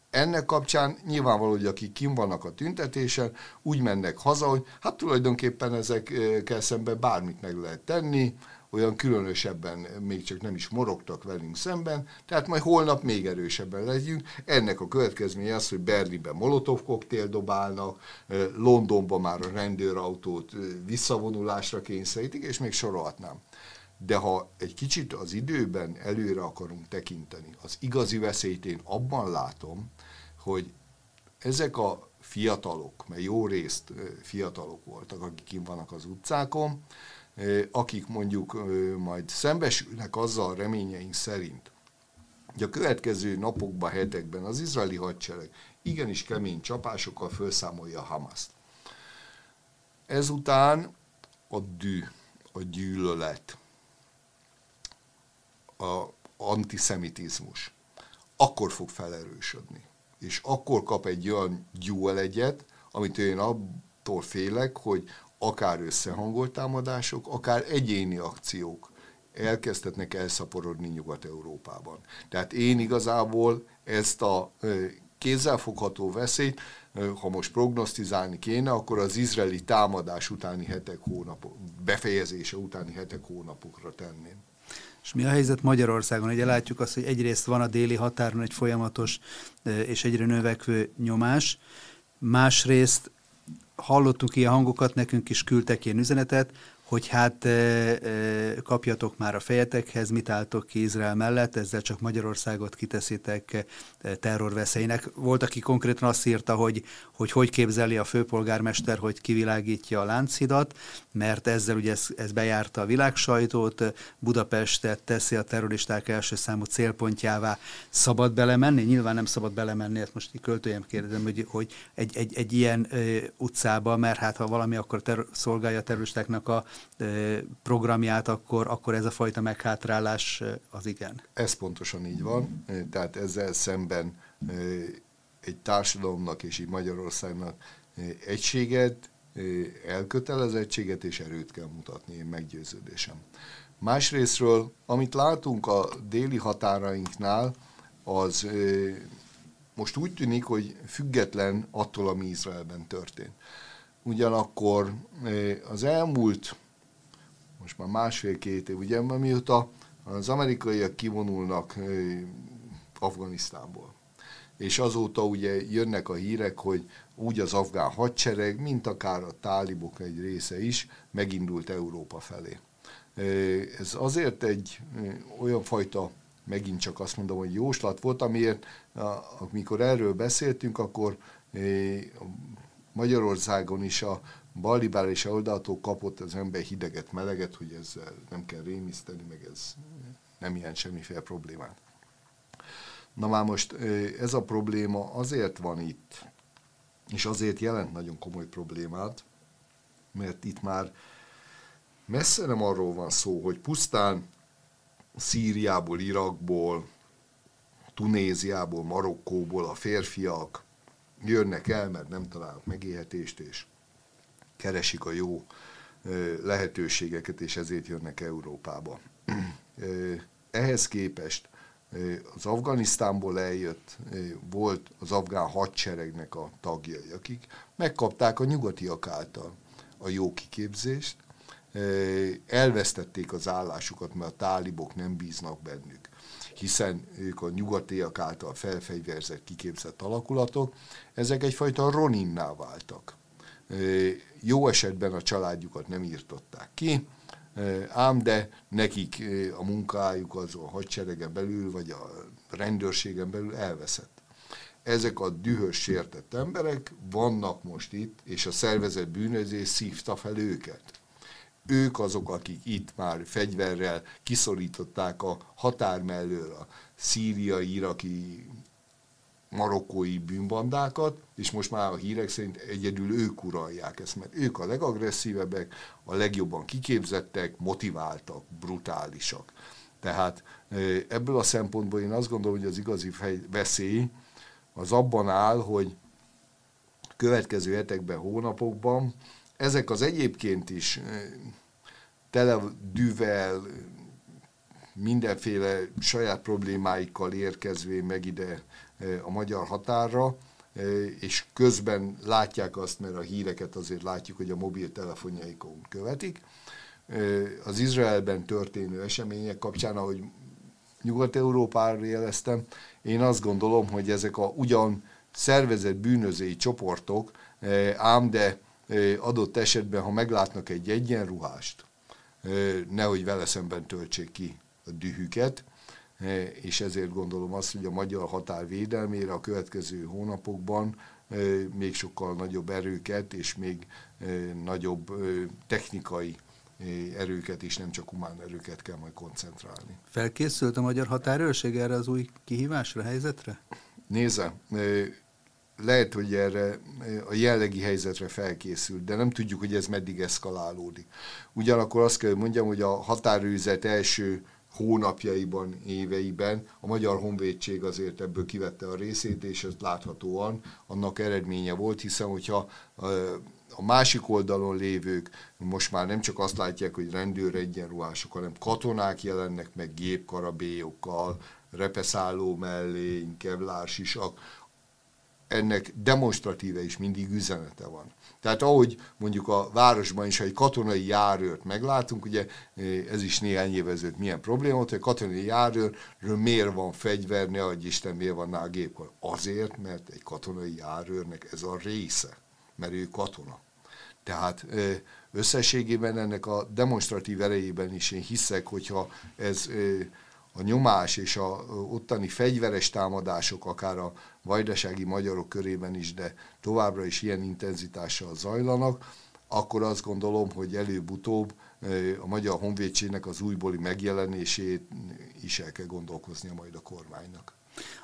ennek kapcsán nyilvánvaló, hogy akik kim vannak a tüntetésen, úgy mennek haza, hogy hát tulajdonképpen ezekkel szemben bármit meg lehet tenni, olyan különösebben még csak nem is morogtak velünk szemben, tehát majd holnap még erősebben legyünk. Ennek a következménye az, hogy Berlinben molotov koktél dobálnak, Londonban már a rendőrautót visszavonulásra kényszerítik, és még sorolhatnám. De ha egy kicsit az időben előre akarunk tekinteni, az igazi veszélyt én abban látom, hogy ezek a fiatalok, mert jó részt fiatalok voltak, akik kim vannak az utcákon, akik mondjuk majd szembesülnek azzal reményeink szerint, hogy a következő napokban, hetekben az izraeli hadsereg igenis kemény csapásokkal felszámolja Hamaszt. Ezután a dű, a gyűlölet, a antiszemitizmus akkor fog felerősödni. És akkor kap egy olyan gyúlegyet, amit én attól félek, hogy akár összehangolt támadások, akár egyéni akciók elkezdhetnek elszaporodni Nyugat-Európában. Tehát én igazából ezt a kézzelfogható veszélyt, ha most prognosztizálni kéne, akkor az izraeli támadás utáni hetek, hónapok, befejezése utáni hetek, hónapokra tenném. És mi a helyzet Magyarországon? Ugye látjuk azt, hogy egyrészt van a déli határon egy folyamatos és egyre növekvő nyomás, másrészt hallottuk ilyen hangokat, nekünk is küldtek ilyen üzenetet, hogy hát kapjatok már a fejetekhez, mit álltok ki Izrael mellett, ezzel csak Magyarországot kiteszitek terrorveszélynek. Volt, aki konkrétan azt írta, hogy, hogy hogy képzeli a főpolgármester, hogy kivilágítja a Lánchidat, mert ezzel ugye ez, ez bejárta a világsajtót, Budapestet teszi a terroristák első számú célpontjává. Szabad belemenni? Nyilván nem szabad belemenni, ezt most költőjem kérdezem, hogy, hogy egy, egy, egy ilyen utcába, mert hát ha valami, akkor ter- szolgálja a terroristáknak a programját, akkor, akkor ez a fajta meghátrálás az igen. Ez pontosan így van, tehát ezzel szemben egy társadalomnak és így Magyarországnak egységet, elkötelezettséget és erőt kell mutatni, én meggyőződésem. Másrésztről, amit látunk a déli határainknál, az most úgy tűnik, hogy független attól, ami Izraelben történt. Ugyanakkor az elmúlt, most már másfél-két év, ugye, mióta az amerikaiak kivonulnak Afganisztánból, és azóta ugye jönnek a hírek, hogy úgy az afgán hadsereg, mint akár a tálibok egy része is, megindult Európa felé. Ez azért egy olyan fajta, megint csak azt mondom, hogy jóslat volt, amiért amikor erről beszéltünk, akkor Magyarországon is a balibális oldaltól kapott az ember hideget, meleget, hogy ezzel nem kell rémiszteni, meg ez nem ilyen semmiféle problémát. Na már most ez a probléma azért van itt, és azért jelent nagyon komoly problémát, mert itt már messze nem arról van szó, hogy pusztán Szíriából, Irakból, Tunéziából, Marokkóból a férfiak jönnek el, mert nem találnak megélhetést, és keresik a jó lehetőségeket, és ezért jönnek Európába. Ehhez képest az Afganisztánból eljött, volt az afgán hadseregnek a tagjai, akik megkapták a nyugatiak által a jó kiképzést, elvesztették az állásukat, mert a tálibok nem bíznak bennük hiszen ők a nyugatiak által felfegyverzett, kiképzett alakulatok, ezek egyfajta roninná váltak. Jó esetben a családjukat nem írtották ki, ám de nekik a munkájuk az a hadseregen belül, vagy a rendőrségen belül elveszett. Ezek a dühös, sértett emberek vannak most itt, és a szervezet bűnözés szívta fel őket ők azok, akik itt már fegyverrel kiszorították a határ mellől a szíriai, iraki marokkói bűnbandákat, és most már a hírek szerint egyedül ők uralják ezt, mert ők a legagresszívebbek, a legjobban kiképzettek, motiváltak, brutálisak. Tehát ebből a szempontból én azt gondolom, hogy az igazi veszély az abban áll, hogy következő hetekben, hónapokban ezek az egyébként is tele düvel, mindenféle saját problémáikkal érkezvén meg ide a magyar határra, és közben látják azt, mert a híreket azért látjuk, hogy a mobiltelefonjaikon követik. Az Izraelben történő események kapcsán, ahogy Nyugat-Európára jeleztem, én azt gondolom, hogy ezek a ugyan szervezett bűnözői csoportok, ám de adott esetben, ha meglátnak egy egyenruhást, nehogy vele szemben töltsék ki a dühüket, és ezért gondolom azt, hogy a magyar határ védelmére a következő hónapokban még sokkal nagyobb erőket és még nagyobb technikai erőket is, nem csak humán erőket kell majd koncentrálni. Felkészült a magyar határőrség erre az új kihívásra, helyzetre? Nézze, lehet, hogy erre a jellegi helyzetre felkészült, de nem tudjuk, hogy ez meddig eszkalálódik. Ugyanakkor azt kell, hogy mondjam, hogy a határőrzet első hónapjaiban, éveiben. A Magyar Honvédség azért ebből kivette a részét, és ez láthatóan annak eredménye volt, hiszen hogyha a másik oldalon lévők most már nem csak azt látják, hogy rendőr egyenruhások, hanem katonák jelennek meg gépkarabélyokkal, repeszálló mellény, kevlársisak, ennek demonstratíve is mindig üzenete van. Tehát ahogy mondjuk a városban is, egy katonai járőrt meglátunk, ugye ez is néhány év milyen probléma volt, hogy a katonai járőrről miért van fegyver, ne adj Isten, miért van a gépkar. Azért, mert egy katonai járőrnek ez a része, mert ő katona. Tehát összességében ennek a demonstratív erejében is én hiszek, hogyha ez a nyomás és a ottani fegyveres támadások, akár a vajdasági magyarok körében is, de továbbra is ilyen intenzitással zajlanak, akkor azt gondolom, hogy előbb-utóbb a Magyar Honvédségnek az újbóli megjelenését is el kell gondolkoznia majd a kormánynak.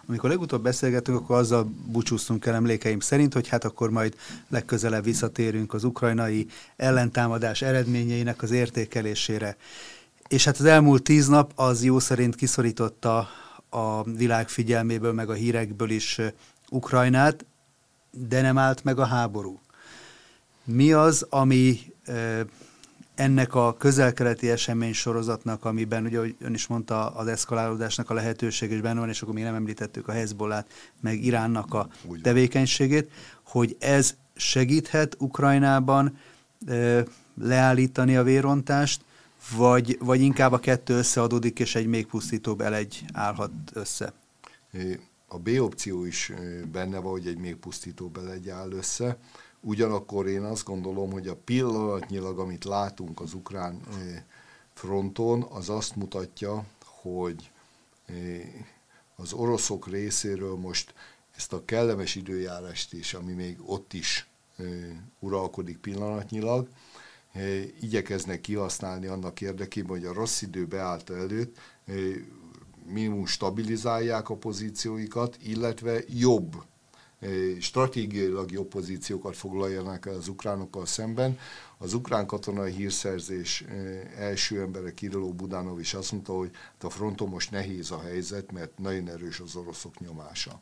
Amikor legutóbb beszélgetünk, akkor azzal búcsúztunk el emlékeim szerint, hogy hát akkor majd legközelebb visszatérünk az ukrajnai ellentámadás eredményeinek az értékelésére. És hát az elmúlt tíz nap az jó szerint kiszorította a világ figyelméből, meg a hírekből is Ukrajnát, de nem állt meg a háború. Mi az, ami ennek a közelkeleti esemény sorozatnak, amiben ugye, hogy ön is mondta, az eszkalálódásnak a lehetőség is benne van, és akkor még nem említettük a Hezbollát, meg Iránnak a Úgy tevékenységét, hogy ez segíthet Ukrajnában leállítani a vérontást, vagy, vagy inkább a kettő összeadódik, és egy még pusztítóbb elegy állhat össze? A B opció is benne van, hogy egy még pusztítóbb elegy áll össze. Ugyanakkor én azt gondolom, hogy a pillanatnyilag, amit látunk az ukrán fronton, az azt mutatja, hogy az oroszok részéről most ezt a kellemes időjárást is, ami még ott is uralkodik pillanatnyilag, igyekeznek kihasználni annak érdekében, hogy a rossz idő beállta előtt minimum stabilizálják a pozícióikat, illetve jobb, stratégiailag jobb pozíciókat foglaljanak el az ukránokkal szemben. Az ukrán katonai hírszerzés első embere Kirilló Budánov is azt mondta, hogy a fronton most nehéz a helyzet, mert nagyon erős az oroszok nyomása.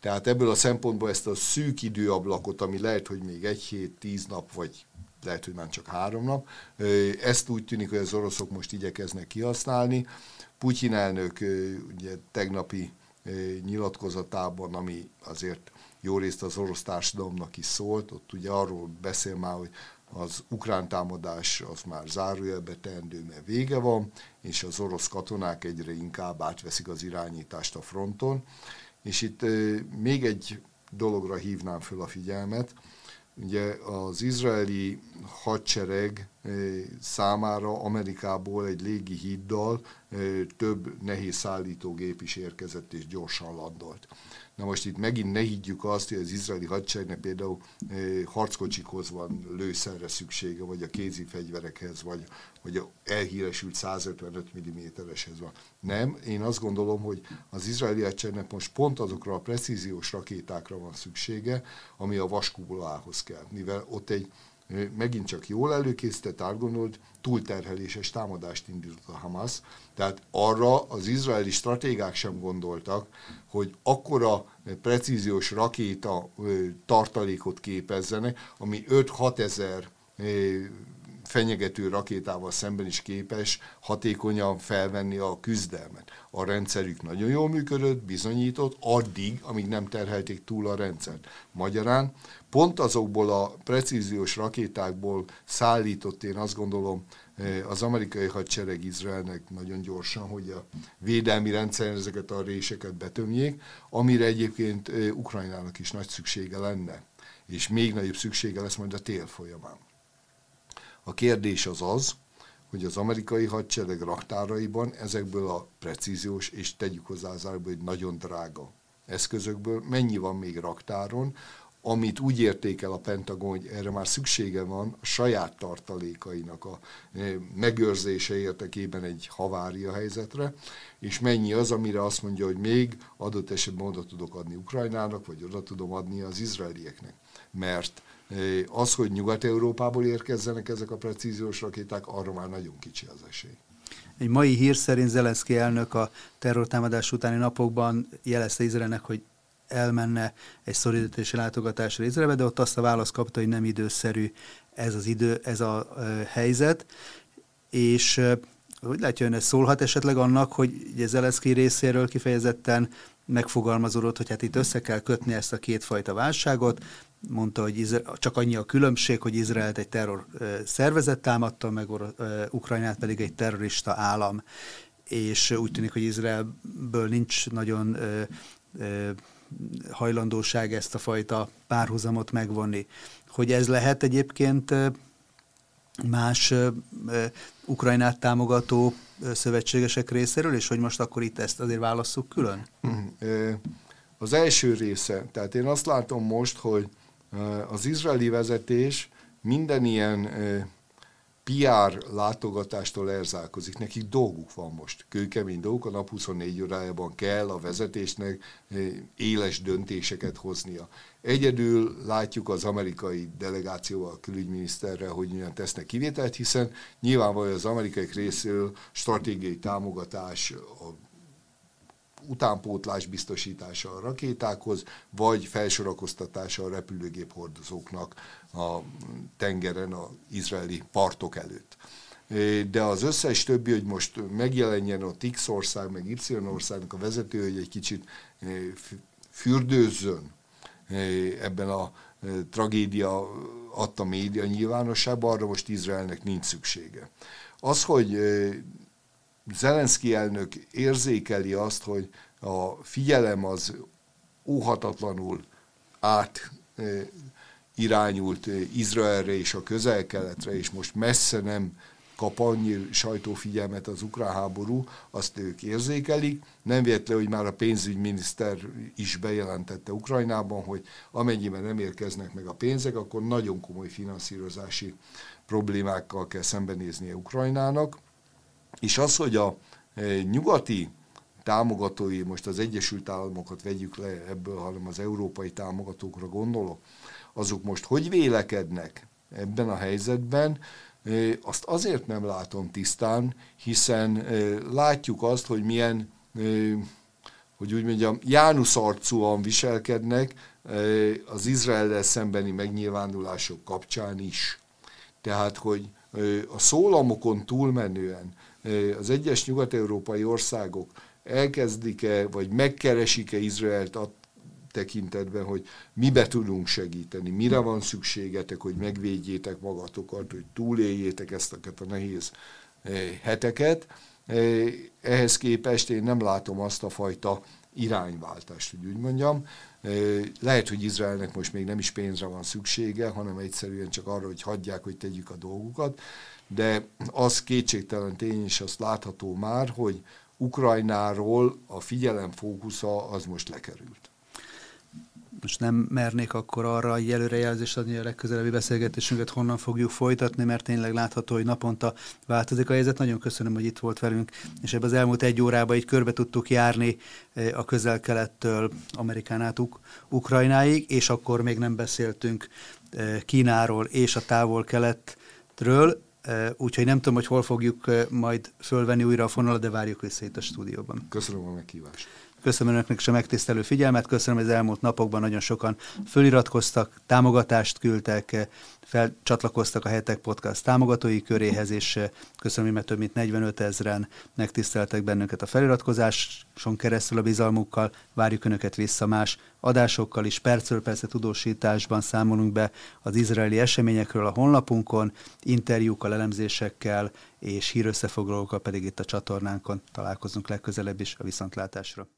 Tehát ebből a szempontból ezt a szűk időablakot, ami lehet, hogy még egy hét, tíz nap, vagy lehet, hogy már csak három nap. Ezt úgy tűnik, hogy az oroszok most igyekeznek kihasználni. Putyin elnök ugye tegnapi nyilatkozatában, ami azért jó részt az orosz társadalomnak is szólt, ott ugye arról beszél már, hogy az ukrán támadás az már zárójelbe teendő, mert vége van, és az orosz katonák egyre inkább átveszik az irányítást a fronton. És itt még egy dologra hívnám föl a figyelmet, Ugye az izraeli hadsereg eh, számára Amerikából egy légi híddal több nehéz szállítógép is érkezett és gyorsan landolt. Na most itt megint ne higgyük azt, hogy az izraeli hadseregnek például harckocsikhoz van lőszerre szüksége, vagy a kézi fegyverekhez, vagy, vagy a elhíresült 155 mm-eshez van. Nem, én azt gondolom, hogy az izraeli hadseregnek most pont azokra a precíziós rakétákra van szüksége, ami a vaskubulához kell, mivel ott egy megint csak jól előkészített, átgondolt, túlterheléses támadást indított a Hamas. Tehát arra az izraeli stratégák sem gondoltak, hogy akkora precíziós rakéta tartalékot képezzenek, ami 5-6 ezer fenyegető rakétával szemben is képes hatékonyan felvenni a küzdelmet. A rendszerük nagyon jól működött, bizonyított, addig, amíg nem terhelték túl a rendszert. Magyarán pont azokból a precíziós rakétákból szállított, én azt gondolom, eh, az amerikai hadsereg Izraelnek nagyon gyorsan, hogy a védelmi rendszeren ezeket a réseket betömjék, amire egyébként eh, Ukrajnának is nagy szüksége lenne, és még nagyobb szüksége lesz majd a tél folyamán. A kérdés az az, hogy az amerikai hadsereg raktáraiban ezekből a precíziós, és tegyük hozzá az hogy nagyon drága eszközökből mennyi van még raktáron, amit úgy értékel a Pentagon, hogy erre már szüksége van a saját tartalékainak a eh, megőrzése értekében egy havária helyzetre, és mennyi az, amire azt mondja, hogy még adott esetben oda tudok adni Ukrajnának, vagy oda tudom adni az izraelieknek. Mert az, hogy Nyugat-Európából érkezzenek ezek a precíziós rakéták, arra már nagyon kicsi az esély. Egy mai hír szerint Zelenszky elnök a terrortámadás utáni napokban jelezte Izraelnek, hogy elmenne egy szolidaritási látogatásra Izraelbe, de ott azt a választ kapta, hogy nem időszerű ez az idő, ez a helyzet, és hogy látja ön, ez szólhat esetleg annak, hogy Zelenszky részéről kifejezetten megfogalmazódott, hogy hát itt össze kell kötni ezt a kétfajta válságot, mondta, hogy csak annyi a különbség, hogy Izraelt egy terror szervezet támadta, meg Ukrajnát pedig egy terrorista állam, és úgy tűnik, hogy Izraelből nincs nagyon hajlandóság ezt a fajta párhuzamot megvonni. Hogy ez lehet egyébként más Ukrajnát támogató szövetségesek részéről, és hogy most akkor itt ezt azért válasszuk külön? Az első része, tehát én azt látom most, hogy az izraeli vezetés minden ilyen PR látogatástól erzálkozik. Nekik dolguk van most, kőkemény dolguk, a nap 24 órájában kell a vezetésnek éles döntéseket hoznia. Egyedül látjuk az amerikai delegációval, a külügyminiszterrel, hogy milyen tesznek kivételt, hiszen nyilvánvalóan az amerikai részéről stratégiai támogatás, a utánpótlás biztosítása a rakétákhoz, vagy felsorakoztatása a repülőgép hordozóknak a tengeren, a izraeli partok előtt. De az összes többi, hogy most megjelenjen a X ország, meg Y országnak a vezető, hogy egy kicsit fürdőzzön ebben a tragédia adta média nyilvánosságban, arra most Izraelnek nincs szüksége. Az, hogy Zelenszky elnök érzékeli azt, hogy a figyelem az óhatatlanul át irányult Izraelre és a közel-keletre, és most messze nem kap annyi sajtófigyelmet az ukrán háború, azt ők érzékelik. Nem véletlen, hogy már a pénzügyminiszter is bejelentette Ukrajnában, hogy amennyiben nem érkeznek meg a pénzek, akkor nagyon komoly finanszírozási problémákkal kell szembenéznie Ukrajnának. És az, hogy a e, nyugati támogatói, most az Egyesült Államokat vegyük le ebből, hanem az európai támogatókra gondolok, azok most hogy vélekednek ebben a helyzetben, e, azt azért nem látom tisztán, hiszen e, látjuk azt, hogy milyen, hogy úgy mondjam, Jánusz arcúan viselkednek az Izrael szembeni megnyilvánulások kapcsán is. Tehát, hogy a szólamokon túlmenően az egyes nyugat-európai országok elkezdik-e, vagy megkeresik-e Izraelt a tekintetben, hogy mibe tudunk segíteni, mire van szükségetek, hogy megvédjétek magatokat, hogy túléljétek ezt a nehéz heteket. Ehhez képest én nem látom azt a fajta irányváltást, hogy úgy mondjam. Lehet, hogy Izraelnek most még nem is pénzre van szüksége, hanem egyszerűen csak arra, hogy hagyják, hogy tegyük a dolgukat, de az kétségtelen tény, és azt látható már, hogy Ukrajnáról a figyelem fókusza az most lekerült most nem mernék akkor arra egy előrejelzést adni, a legközelebbi beszélgetésünket honnan fogjuk folytatni, mert tényleg látható, hogy naponta változik a helyzet. Nagyon köszönöm, hogy itt volt velünk, és ebben az elmúlt egy órában így körbe tudtuk járni eh, a közel-kelettől Amerikán át Uk- Ukrajnáig, és akkor még nem beszéltünk eh, Kínáról és a távol-keletről, úgyhogy nem tudom, hogy hol fogjuk majd fölvenni újra a fonalat, de várjuk vissza itt a stúdióban. Köszönöm a meghívást. Köszönöm önöknek is a megtisztelő figyelmet, köszönöm, hogy az elmúlt napokban nagyon sokan föliratkoztak, támogatást küldtek, felcsatlakoztak a Hetek Podcast támogatói köréhez, és köszönöm, hogy több mint 45 ezeren megtiszteltek bennünket a feliratkozáson keresztül a bizalmukkal. Várjuk Önöket vissza más adásokkal is. Percről persze tudósításban számolunk be az izraeli eseményekről a honlapunkon, interjúkkal, elemzésekkel és hírösszefoglalókkal pedig itt a csatornánkon találkozunk legközelebb is a viszontlátásra.